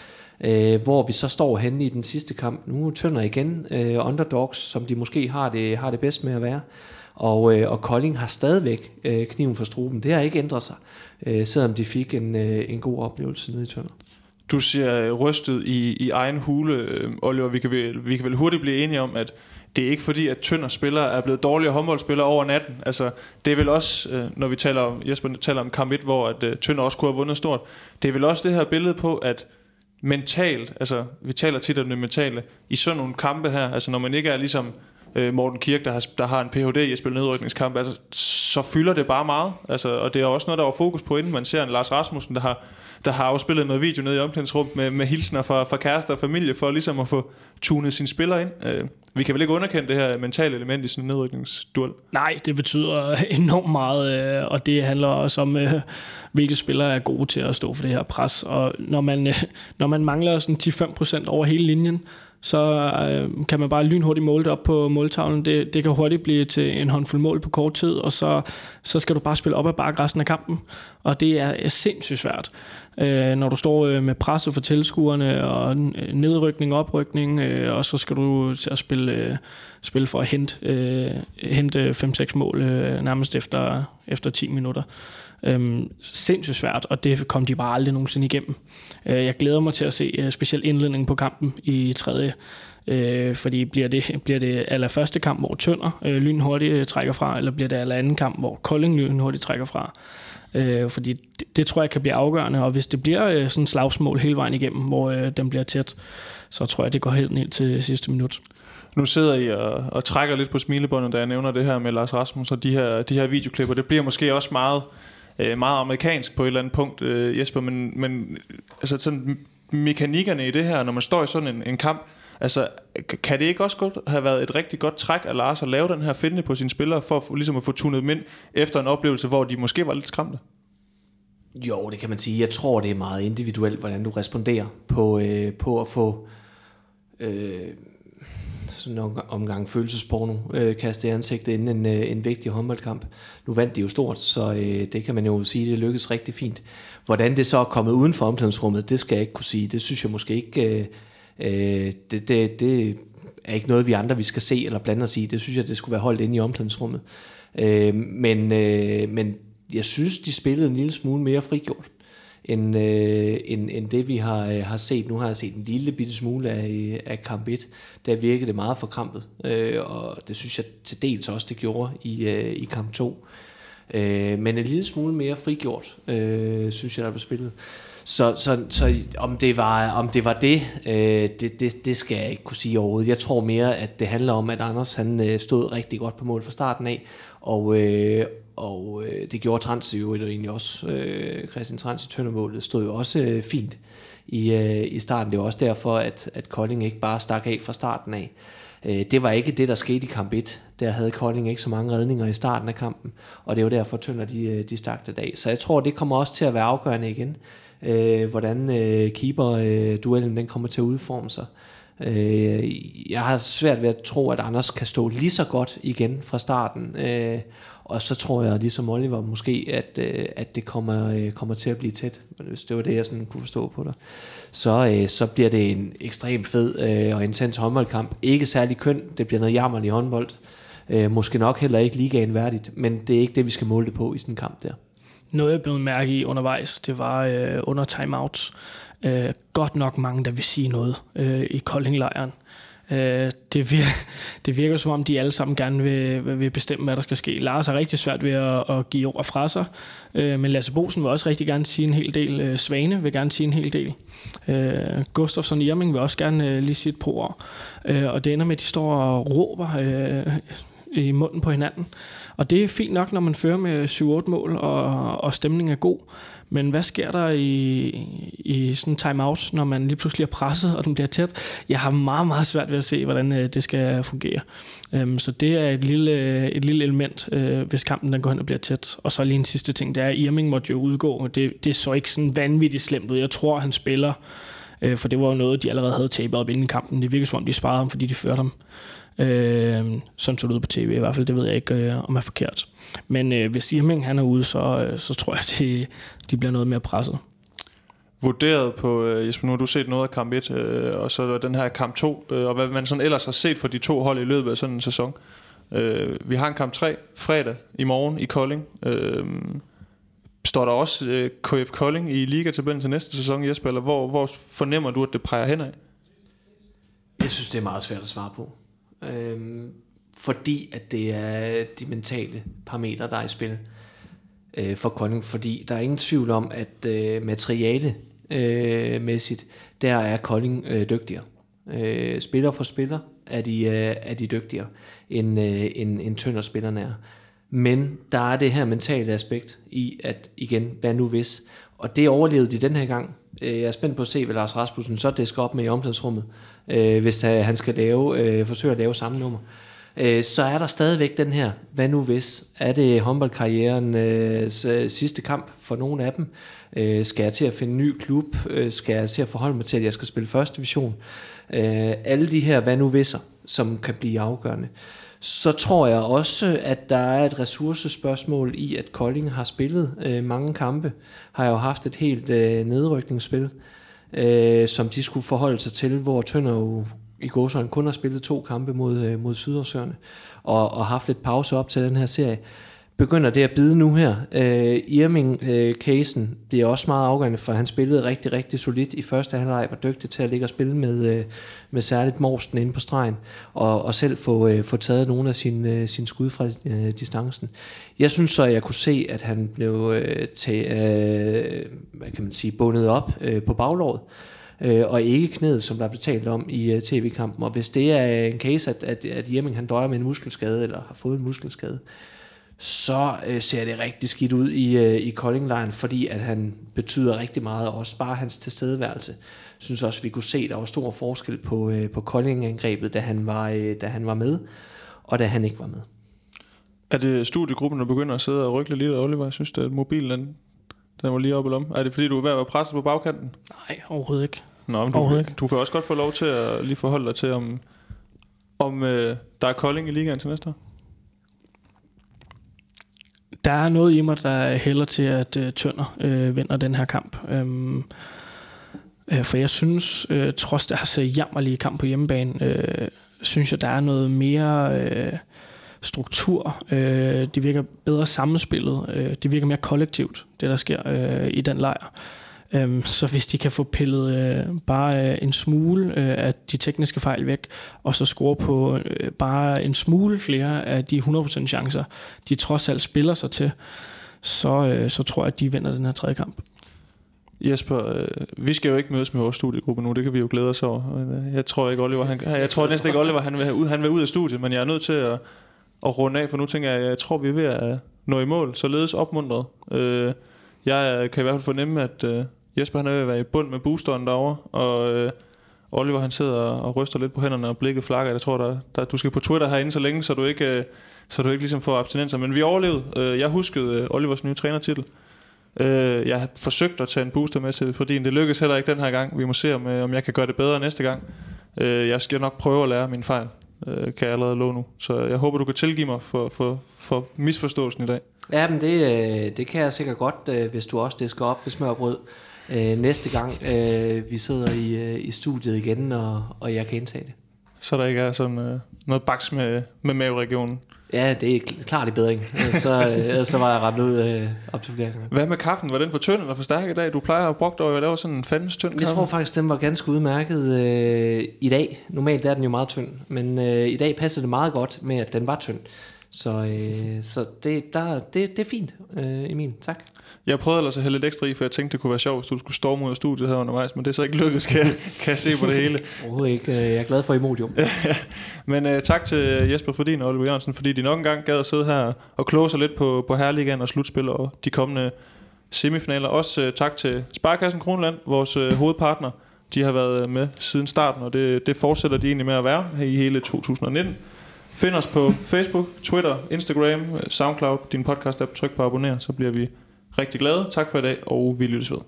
Øh, hvor vi så står henne i den sidste kamp. Nu tønder igen øh, underdogs, som de måske har det, har det bedst med at være. Og, øh, og Kolding har stadigvæk øh, kniven for struben. Det har ikke ændret sig, øh, selvom de fik en, øh, en god oplevelse nede i Tønder. Du siger rystet i, i egen hule, øh, Oliver. Vi kan, vel, vi kan vel hurtigt blive enige om, at det er ikke fordi, at Tønder spillere er blevet dårligere håndboldspillere over natten. Altså, det er vel også, øh, når vi taler om, Jesper taler om kamp 1, hvor at, øh, Tønder også kunne have vundet stort. Det er vel også det her billede på, at mentalt, altså vi taler tit om det mentale, i sådan nogle kampe her, altså når man ikke er ligesom øh, Morten Kirk, der har, der har en Ph.D. i at spille nedrykningskamp, altså, så fylder det bare meget. Altså, og det er også noget, der var fokus på, inden man ser en Lars Rasmussen, der har der har afspillet noget video nede i omklædningsrummet med, med hilsner fra, fra kærester og familie, for ligesom at få tunet sine spillere ind. Øh, vi kan vel ikke underkende det her mentale element i sådan en nedrykningsduel? Nej, det betyder enormt meget, øh, og det handler også om, øh, hvilke spillere er gode til at stå for det her pres. Og når man, øh, når man mangler sådan 10-5% over hele linjen, så øh, kan man bare lynhurtigt måle det op på måltavlen. Det, det kan hurtigt blive til en håndfuld mål på kort tid, og så, så skal du bare spille op ad bakke resten af kampen. Og det er sindssygt svært. Øh, når du står øh, med presset for tilskuerne, og øh, nedrykning og oprykning, øh, og så skal du til at spille, øh, spille for at hente, øh, hente 5-6 mål øh, nærmest efter, efter 10 minutter. Øhm, sindssygt svært, og det kom de bare aldrig nogensinde igennem. Øh, jeg glæder mig til at se øh, specielt indledningen på kampen i tredje, øh, fordi bliver det, bliver det aller første kamp, hvor Tønder øh, lynhurtigt øh, trækker fra, eller bliver det aller anden kamp, hvor Kolding lynhurtigt trækker fra. Øh, fordi det, det tror jeg kan blive afgørende, og hvis det bliver øh, sådan slagsmål hele vejen igennem, hvor øh, den bliver tæt, så tror jeg, det går helt ned til sidste minut. Nu sidder I og, og trækker lidt på smilebåndet, da jeg nævner det her med Lars Rasmus og de her, de her videoklipper. Det bliver måske også meget øh, meget amerikansk på et eller andet punkt, øh, Jesper, men, men altså sådan mekanikkerne i det her, når man står i sådan en, en kamp, altså kan det ikke også godt have været et rigtig godt træk af Lars at lave den her finde på sine spillere, for at, ligesom at få tunet dem ind efter en oplevelse, hvor de måske var lidt skræmte? Jo, det kan man sige. Jeg tror, det er meget individuelt, hvordan du responderer på, øh, på at få... Øh, sådan en omgang følelsesporno øh, kastet i ansigtet inden en, øh, en vigtig håndboldkamp. Nu vandt de jo stort, så øh, det kan man jo sige, det lykkedes rigtig fint. Hvordan det så er kommet uden for omklædningsrummet, det skal jeg ikke kunne sige. Det synes jeg måske ikke... Øh, øh, det, det, det er ikke noget, vi andre vi skal se eller blande os i. Det synes jeg, det skulle være holdt inde i omklædningsrummet. Øh, men, øh, men jeg synes, de spillede en lille smule mere frigjort end, øh, end, end det, vi har, øh, har set. Nu har jeg set en lille bitte smule af, af kamp 1. Der virkede det meget forkrampet, øh, og det synes jeg til dels også, det gjorde i, øh, i kamp 2. Øh, men en lille smule mere frigjort, øh, synes jeg, der blev spillet. Så, så, så om, det var, om det var det, øh, det, det, det skal jeg ikke kunne sige overhovedet. Jeg tror mere, at det handler om, at Anders han øh, stod rigtig godt på mål fra starten af, og, øh, og øh, det gjorde Trans jo egentlig også. Øh, Christian Trans i tøndermålet stod jo også øh, fint i, øh, i starten. Det var også derfor, at, at Kolding ikke bare stak af fra starten af. Øh, det var ikke det, der skete i kamp 1. Der havde Kolding ikke så mange redninger i starten af kampen, og det var derfor, Tønder de, øh, de stak det af. Så jeg tror, det kommer også til at være afgørende igen, øh, hvordan øh, keeper-duellen øh, den kommer til at udforme sig. Øh, jeg har svært ved at tro, at Anders kan stå lige så godt igen fra starten. Øh, og så tror jeg, ligesom Oliver, måske, at, øh, at det kommer, øh, kommer til at blive tæt. Hvis det var det, jeg sådan kunne forstå på dig. Så, øh, så bliver det en ekstremt fed øh, og intens håndboldkamp. Ikke særlig køn. Det bliver noget jammerlig håndbold. Øh, måske nok heller ikke ligaen værdigt, men det er ikke det, vi skal måle det på i sådan en kamp der. Noget, jeg blev mærke i undervejs, det var øh, under timeouts. Øh, godt nok mange, der vil sige noget øh, i Koldinglejren. Øh, det, virker, det virker som om, de alle sammen gerne vil, vil bestemme, hvad der skal ske. Lars har rigtig svært ved at, at give ord fra sig, øh, men Lasse Bosen vil også rigtig gerne sige en hel del. Øh, Svane vil gerne sige en hel del. Øh, Gustafsson Irming vil også gerne øh, lige sige et par ord. Øh, og det ender med, at de står og råber øh, i munden på hinanden. Og det er fint nok, når man fører med 7-8 mål, og, og stemningen er god. Men hvad sker der i, i sådan en timeout, når man lige pludselig er presset, og den bliver tæt? Jeg har meget, meget svært ved at se, hvordan øh, det skal fungere. Um, så det er et lille, øh, et lille element, øh, hvis kampen den går hen og bliver tæt. Og så lige en sidste ting, det er, at Irming måtte jo udgå. Det, det så ikke sådan vanvittigt slemt ud. Jeg tror, han spiller, for det var jo noget, de allerede havde tabet op inden kampen. Det virker som om, de sparede ham, fordi de førte ham. Øh, sådan så det ud på tv i hvert fald, det ved jeg ikke, øh, om er forkert. Men øh, hvis Irming han er ude, så, øh, så tror jeg, at de, de bliver noget mere presset. Vurderet på, øh, Jesper, nu har du set noget af kamp 1, øh, og så den her kamp 2, øh, og hvad man sådan ellers har set for de to hold i løbet af sådan en sæson. Øh, vi har en kamp 3 fredag i morgen i Kolding. Øh, står der også øh, KF Kolding i ligatabellen til næste sæson, Jesper, eller hvor, hvor fornemmer du, at det peger henad? Jeg synes, det er meget svært at svare på. Øhm, fordi at det er de mentale parametre, der er i spil øh, for Kolding. Fordi der er ingen tvivl om, at øh, materiale øh, mæssigt, der er Kolding øh, dygtigere. Øh, spiller for spiller er de, øh, er de dygtigere, end, øh, end, end Tønder spillerne er. Men der er det her mentale aspekt i, at igen, hvad nu hvis? Og det overlevede de den her gang. Øh, jeg er spændt på at se, hvad Lars Rasmussen så det skal op med i omklædningsrummet, øh, hvis øh, han skal lave, øh, forsøge at lave samme nummer. Øh, så er der stadigvæk den her, hvad nu hvis? Er det håndboldkarrierens øh, sidste kamp for nogle af dem? Øh, skal jeg til at finde en ny klub? Øh, skal jeg til at forholde mig til, at jeg skal spille første division? Øh, alle de her hvad nu hvis'er, som kan blive afgørende. Så tror jeg også, at der er et ressourcespørgsmål i, at Kolding har spillet øh, mange kampe, har jo haft et helt øh, nedrykningsspil, øh, som de skulle forholde sig til, hvor Tønder jo i Gåsøjne kun har spillet to kampe mod, øh, mod Sydersøerne, og, og haft lidt pause op til den her serie begynder det at bide nu her. Øh, Irming-casen øh, bliver også meget afgørende, for han spillede rigtig, rigtig solidt i første halvleg, var dygtig til at ligge og spille med, øh, med særligt Morsten inde på stregen, og, og selv få, øh, få taget nogle af sine, øh, sin skud fra øh, distancen. Jeg synes så, at jeg kunne se, at han blev øh, til, øh, hvad kan man sige, bundet op øh, på baglåret, øh, og ikke knæet, som der blev talt om i øh, tv-kampen. Og hvis det er en case, at, at, at Irming han døjer med en muskelskade, eller har fået en muskelskade, så øh, ser det rigtig skidt ud i, øh, i Kolding Line, fordi at han betyder rigtig meget, og også bare hans tilstedeværelse. Jeg synes også, vi kunne se, at der var stor forskel på, øh, på Kolding-angrebet, da han, var, øh, da han var med, og da han ikke var med. Er det studiegruppen, der begynder at sidde og rykle lidt, Oliver? Jeg synes, at mobilen den, den var lige oppe om. Er det fordi, du er ved at være presset på bagkanten? Nej, overhovedet ikke. Nå, men du, ikke. du kan også godt få lov til at lige forholde dig til, om, om øh, der er Kolding i ligaen til næste år der er noget i mig, der hælder til, at øh, Tønder øh, vinder den her kamp. Øhm, øh, for jeg synes, øh, trods det har set jammerlige kamp på hjemmebane, øh, synes jeg, der er noget mere øh, struktur. Øh, det virker bedre sammenspillet. Øh, det virker mere kollektivt, det der sker øh, i den lejr. Øhm, så hvis de kan få pillet øh, bare øh, en smule øh, af de tekniske fejl væk, og så score på øh, bare en smule flere af de 100% chancer, de trods alt spiller sig til, så, øh, så tror jeg, at de vinder den her tredje kamp. Jesper, øh, vi skal jo ikke mødes med vores studiegruppe nu, det kan vi jo glæde os over. Øh, jeg tror ikke, Oliver, han, jeg tror næsten ikke, Oliver han vil, ud, han vil ud af studiet, men jeg er nødt til at, at runde af, for nu tænker jeg, jeg tror, vi er ved at nå i mål, således opmuntret. Øh, jeg kan i hvert fald fornemme, at øh, Jesper han er ved at være i bund med boosteren derovre, og øh, Oliver han sidder og ryster lidt på hænderne og blikket flakker. Jeg tror, der, der, du skal på Twitter herinde så længe, så du ikke, øh, så du ikke ligesom får abstinenser. Men vi overlevede. Øh, jeg huskede øh, Olivers nye trænertitel. Øh, jeg har forsøgt at tage en booster med til, fordi det lykkedes heller ikke den her gang. Vi må se, om, øh, om jeg kan gøre det bedre næste gang. Øh, jeg skal nok prøve at lære min fejl, øh, kan jeg allerede love nu. Så jeg håber, du kan tilgive mig for, for, for misforståelsen i dag. Ja, men det, øh, det kan jeg sikkert godt, øh, hvis du også disker op med smørbrød øh, næste gang øh, vi sidder i, øh, i studiet igen, og, og jeg kan indtage det. Så der ikke er sådan øh, noget baks med, med maveregionen? Ja, det er klart i bedring. Så, øh, så var jeg ret ud øh, op til vurderingerne. Hvad med kaffen? Var den for tynd eller for stærk i dag? Du plejer at brugt over at lave sådan en fandens tynd Jeg kaffe. tror faktisk, den var ganske udmærket øh, i dag. Normalt er den jo meget tynd, men øh, i dag passer det meget godt med, at den var tynd. Så, øh, så det, der, det, det er fint, øh, Emil. Tak. Jeg prøvede ellers at hælde lidt ekstra i, for jeg tænkte, det kunne være sjovt, hvis du skulle storme ud af studiet her undervejs, men det er så ikke lykkedes, kan jeg, kan jeg se på det hele. Overhovedet ikke. Øh, Jeg er glad for Imodium. Men uh, tak til Jesper Fordin og Oliver Jørgensen, fordi de nok engang gad at sidde her og kloge sig lidt på, på Herligaen og slutspil og de kommende semifinaler. Også uh, tak til Sparkassen Kronland, vores uh, hovedpartner. De har været med siden starten, og det, det fortsætter de egentlig med at være her i hele 2019. Find os på Facebook, Twitter, Instagram, SoundCloud, din podcast-app. Tryk på abonner, så bliver vi rigtig glade. Tak for i dag, og vi lyttes ved.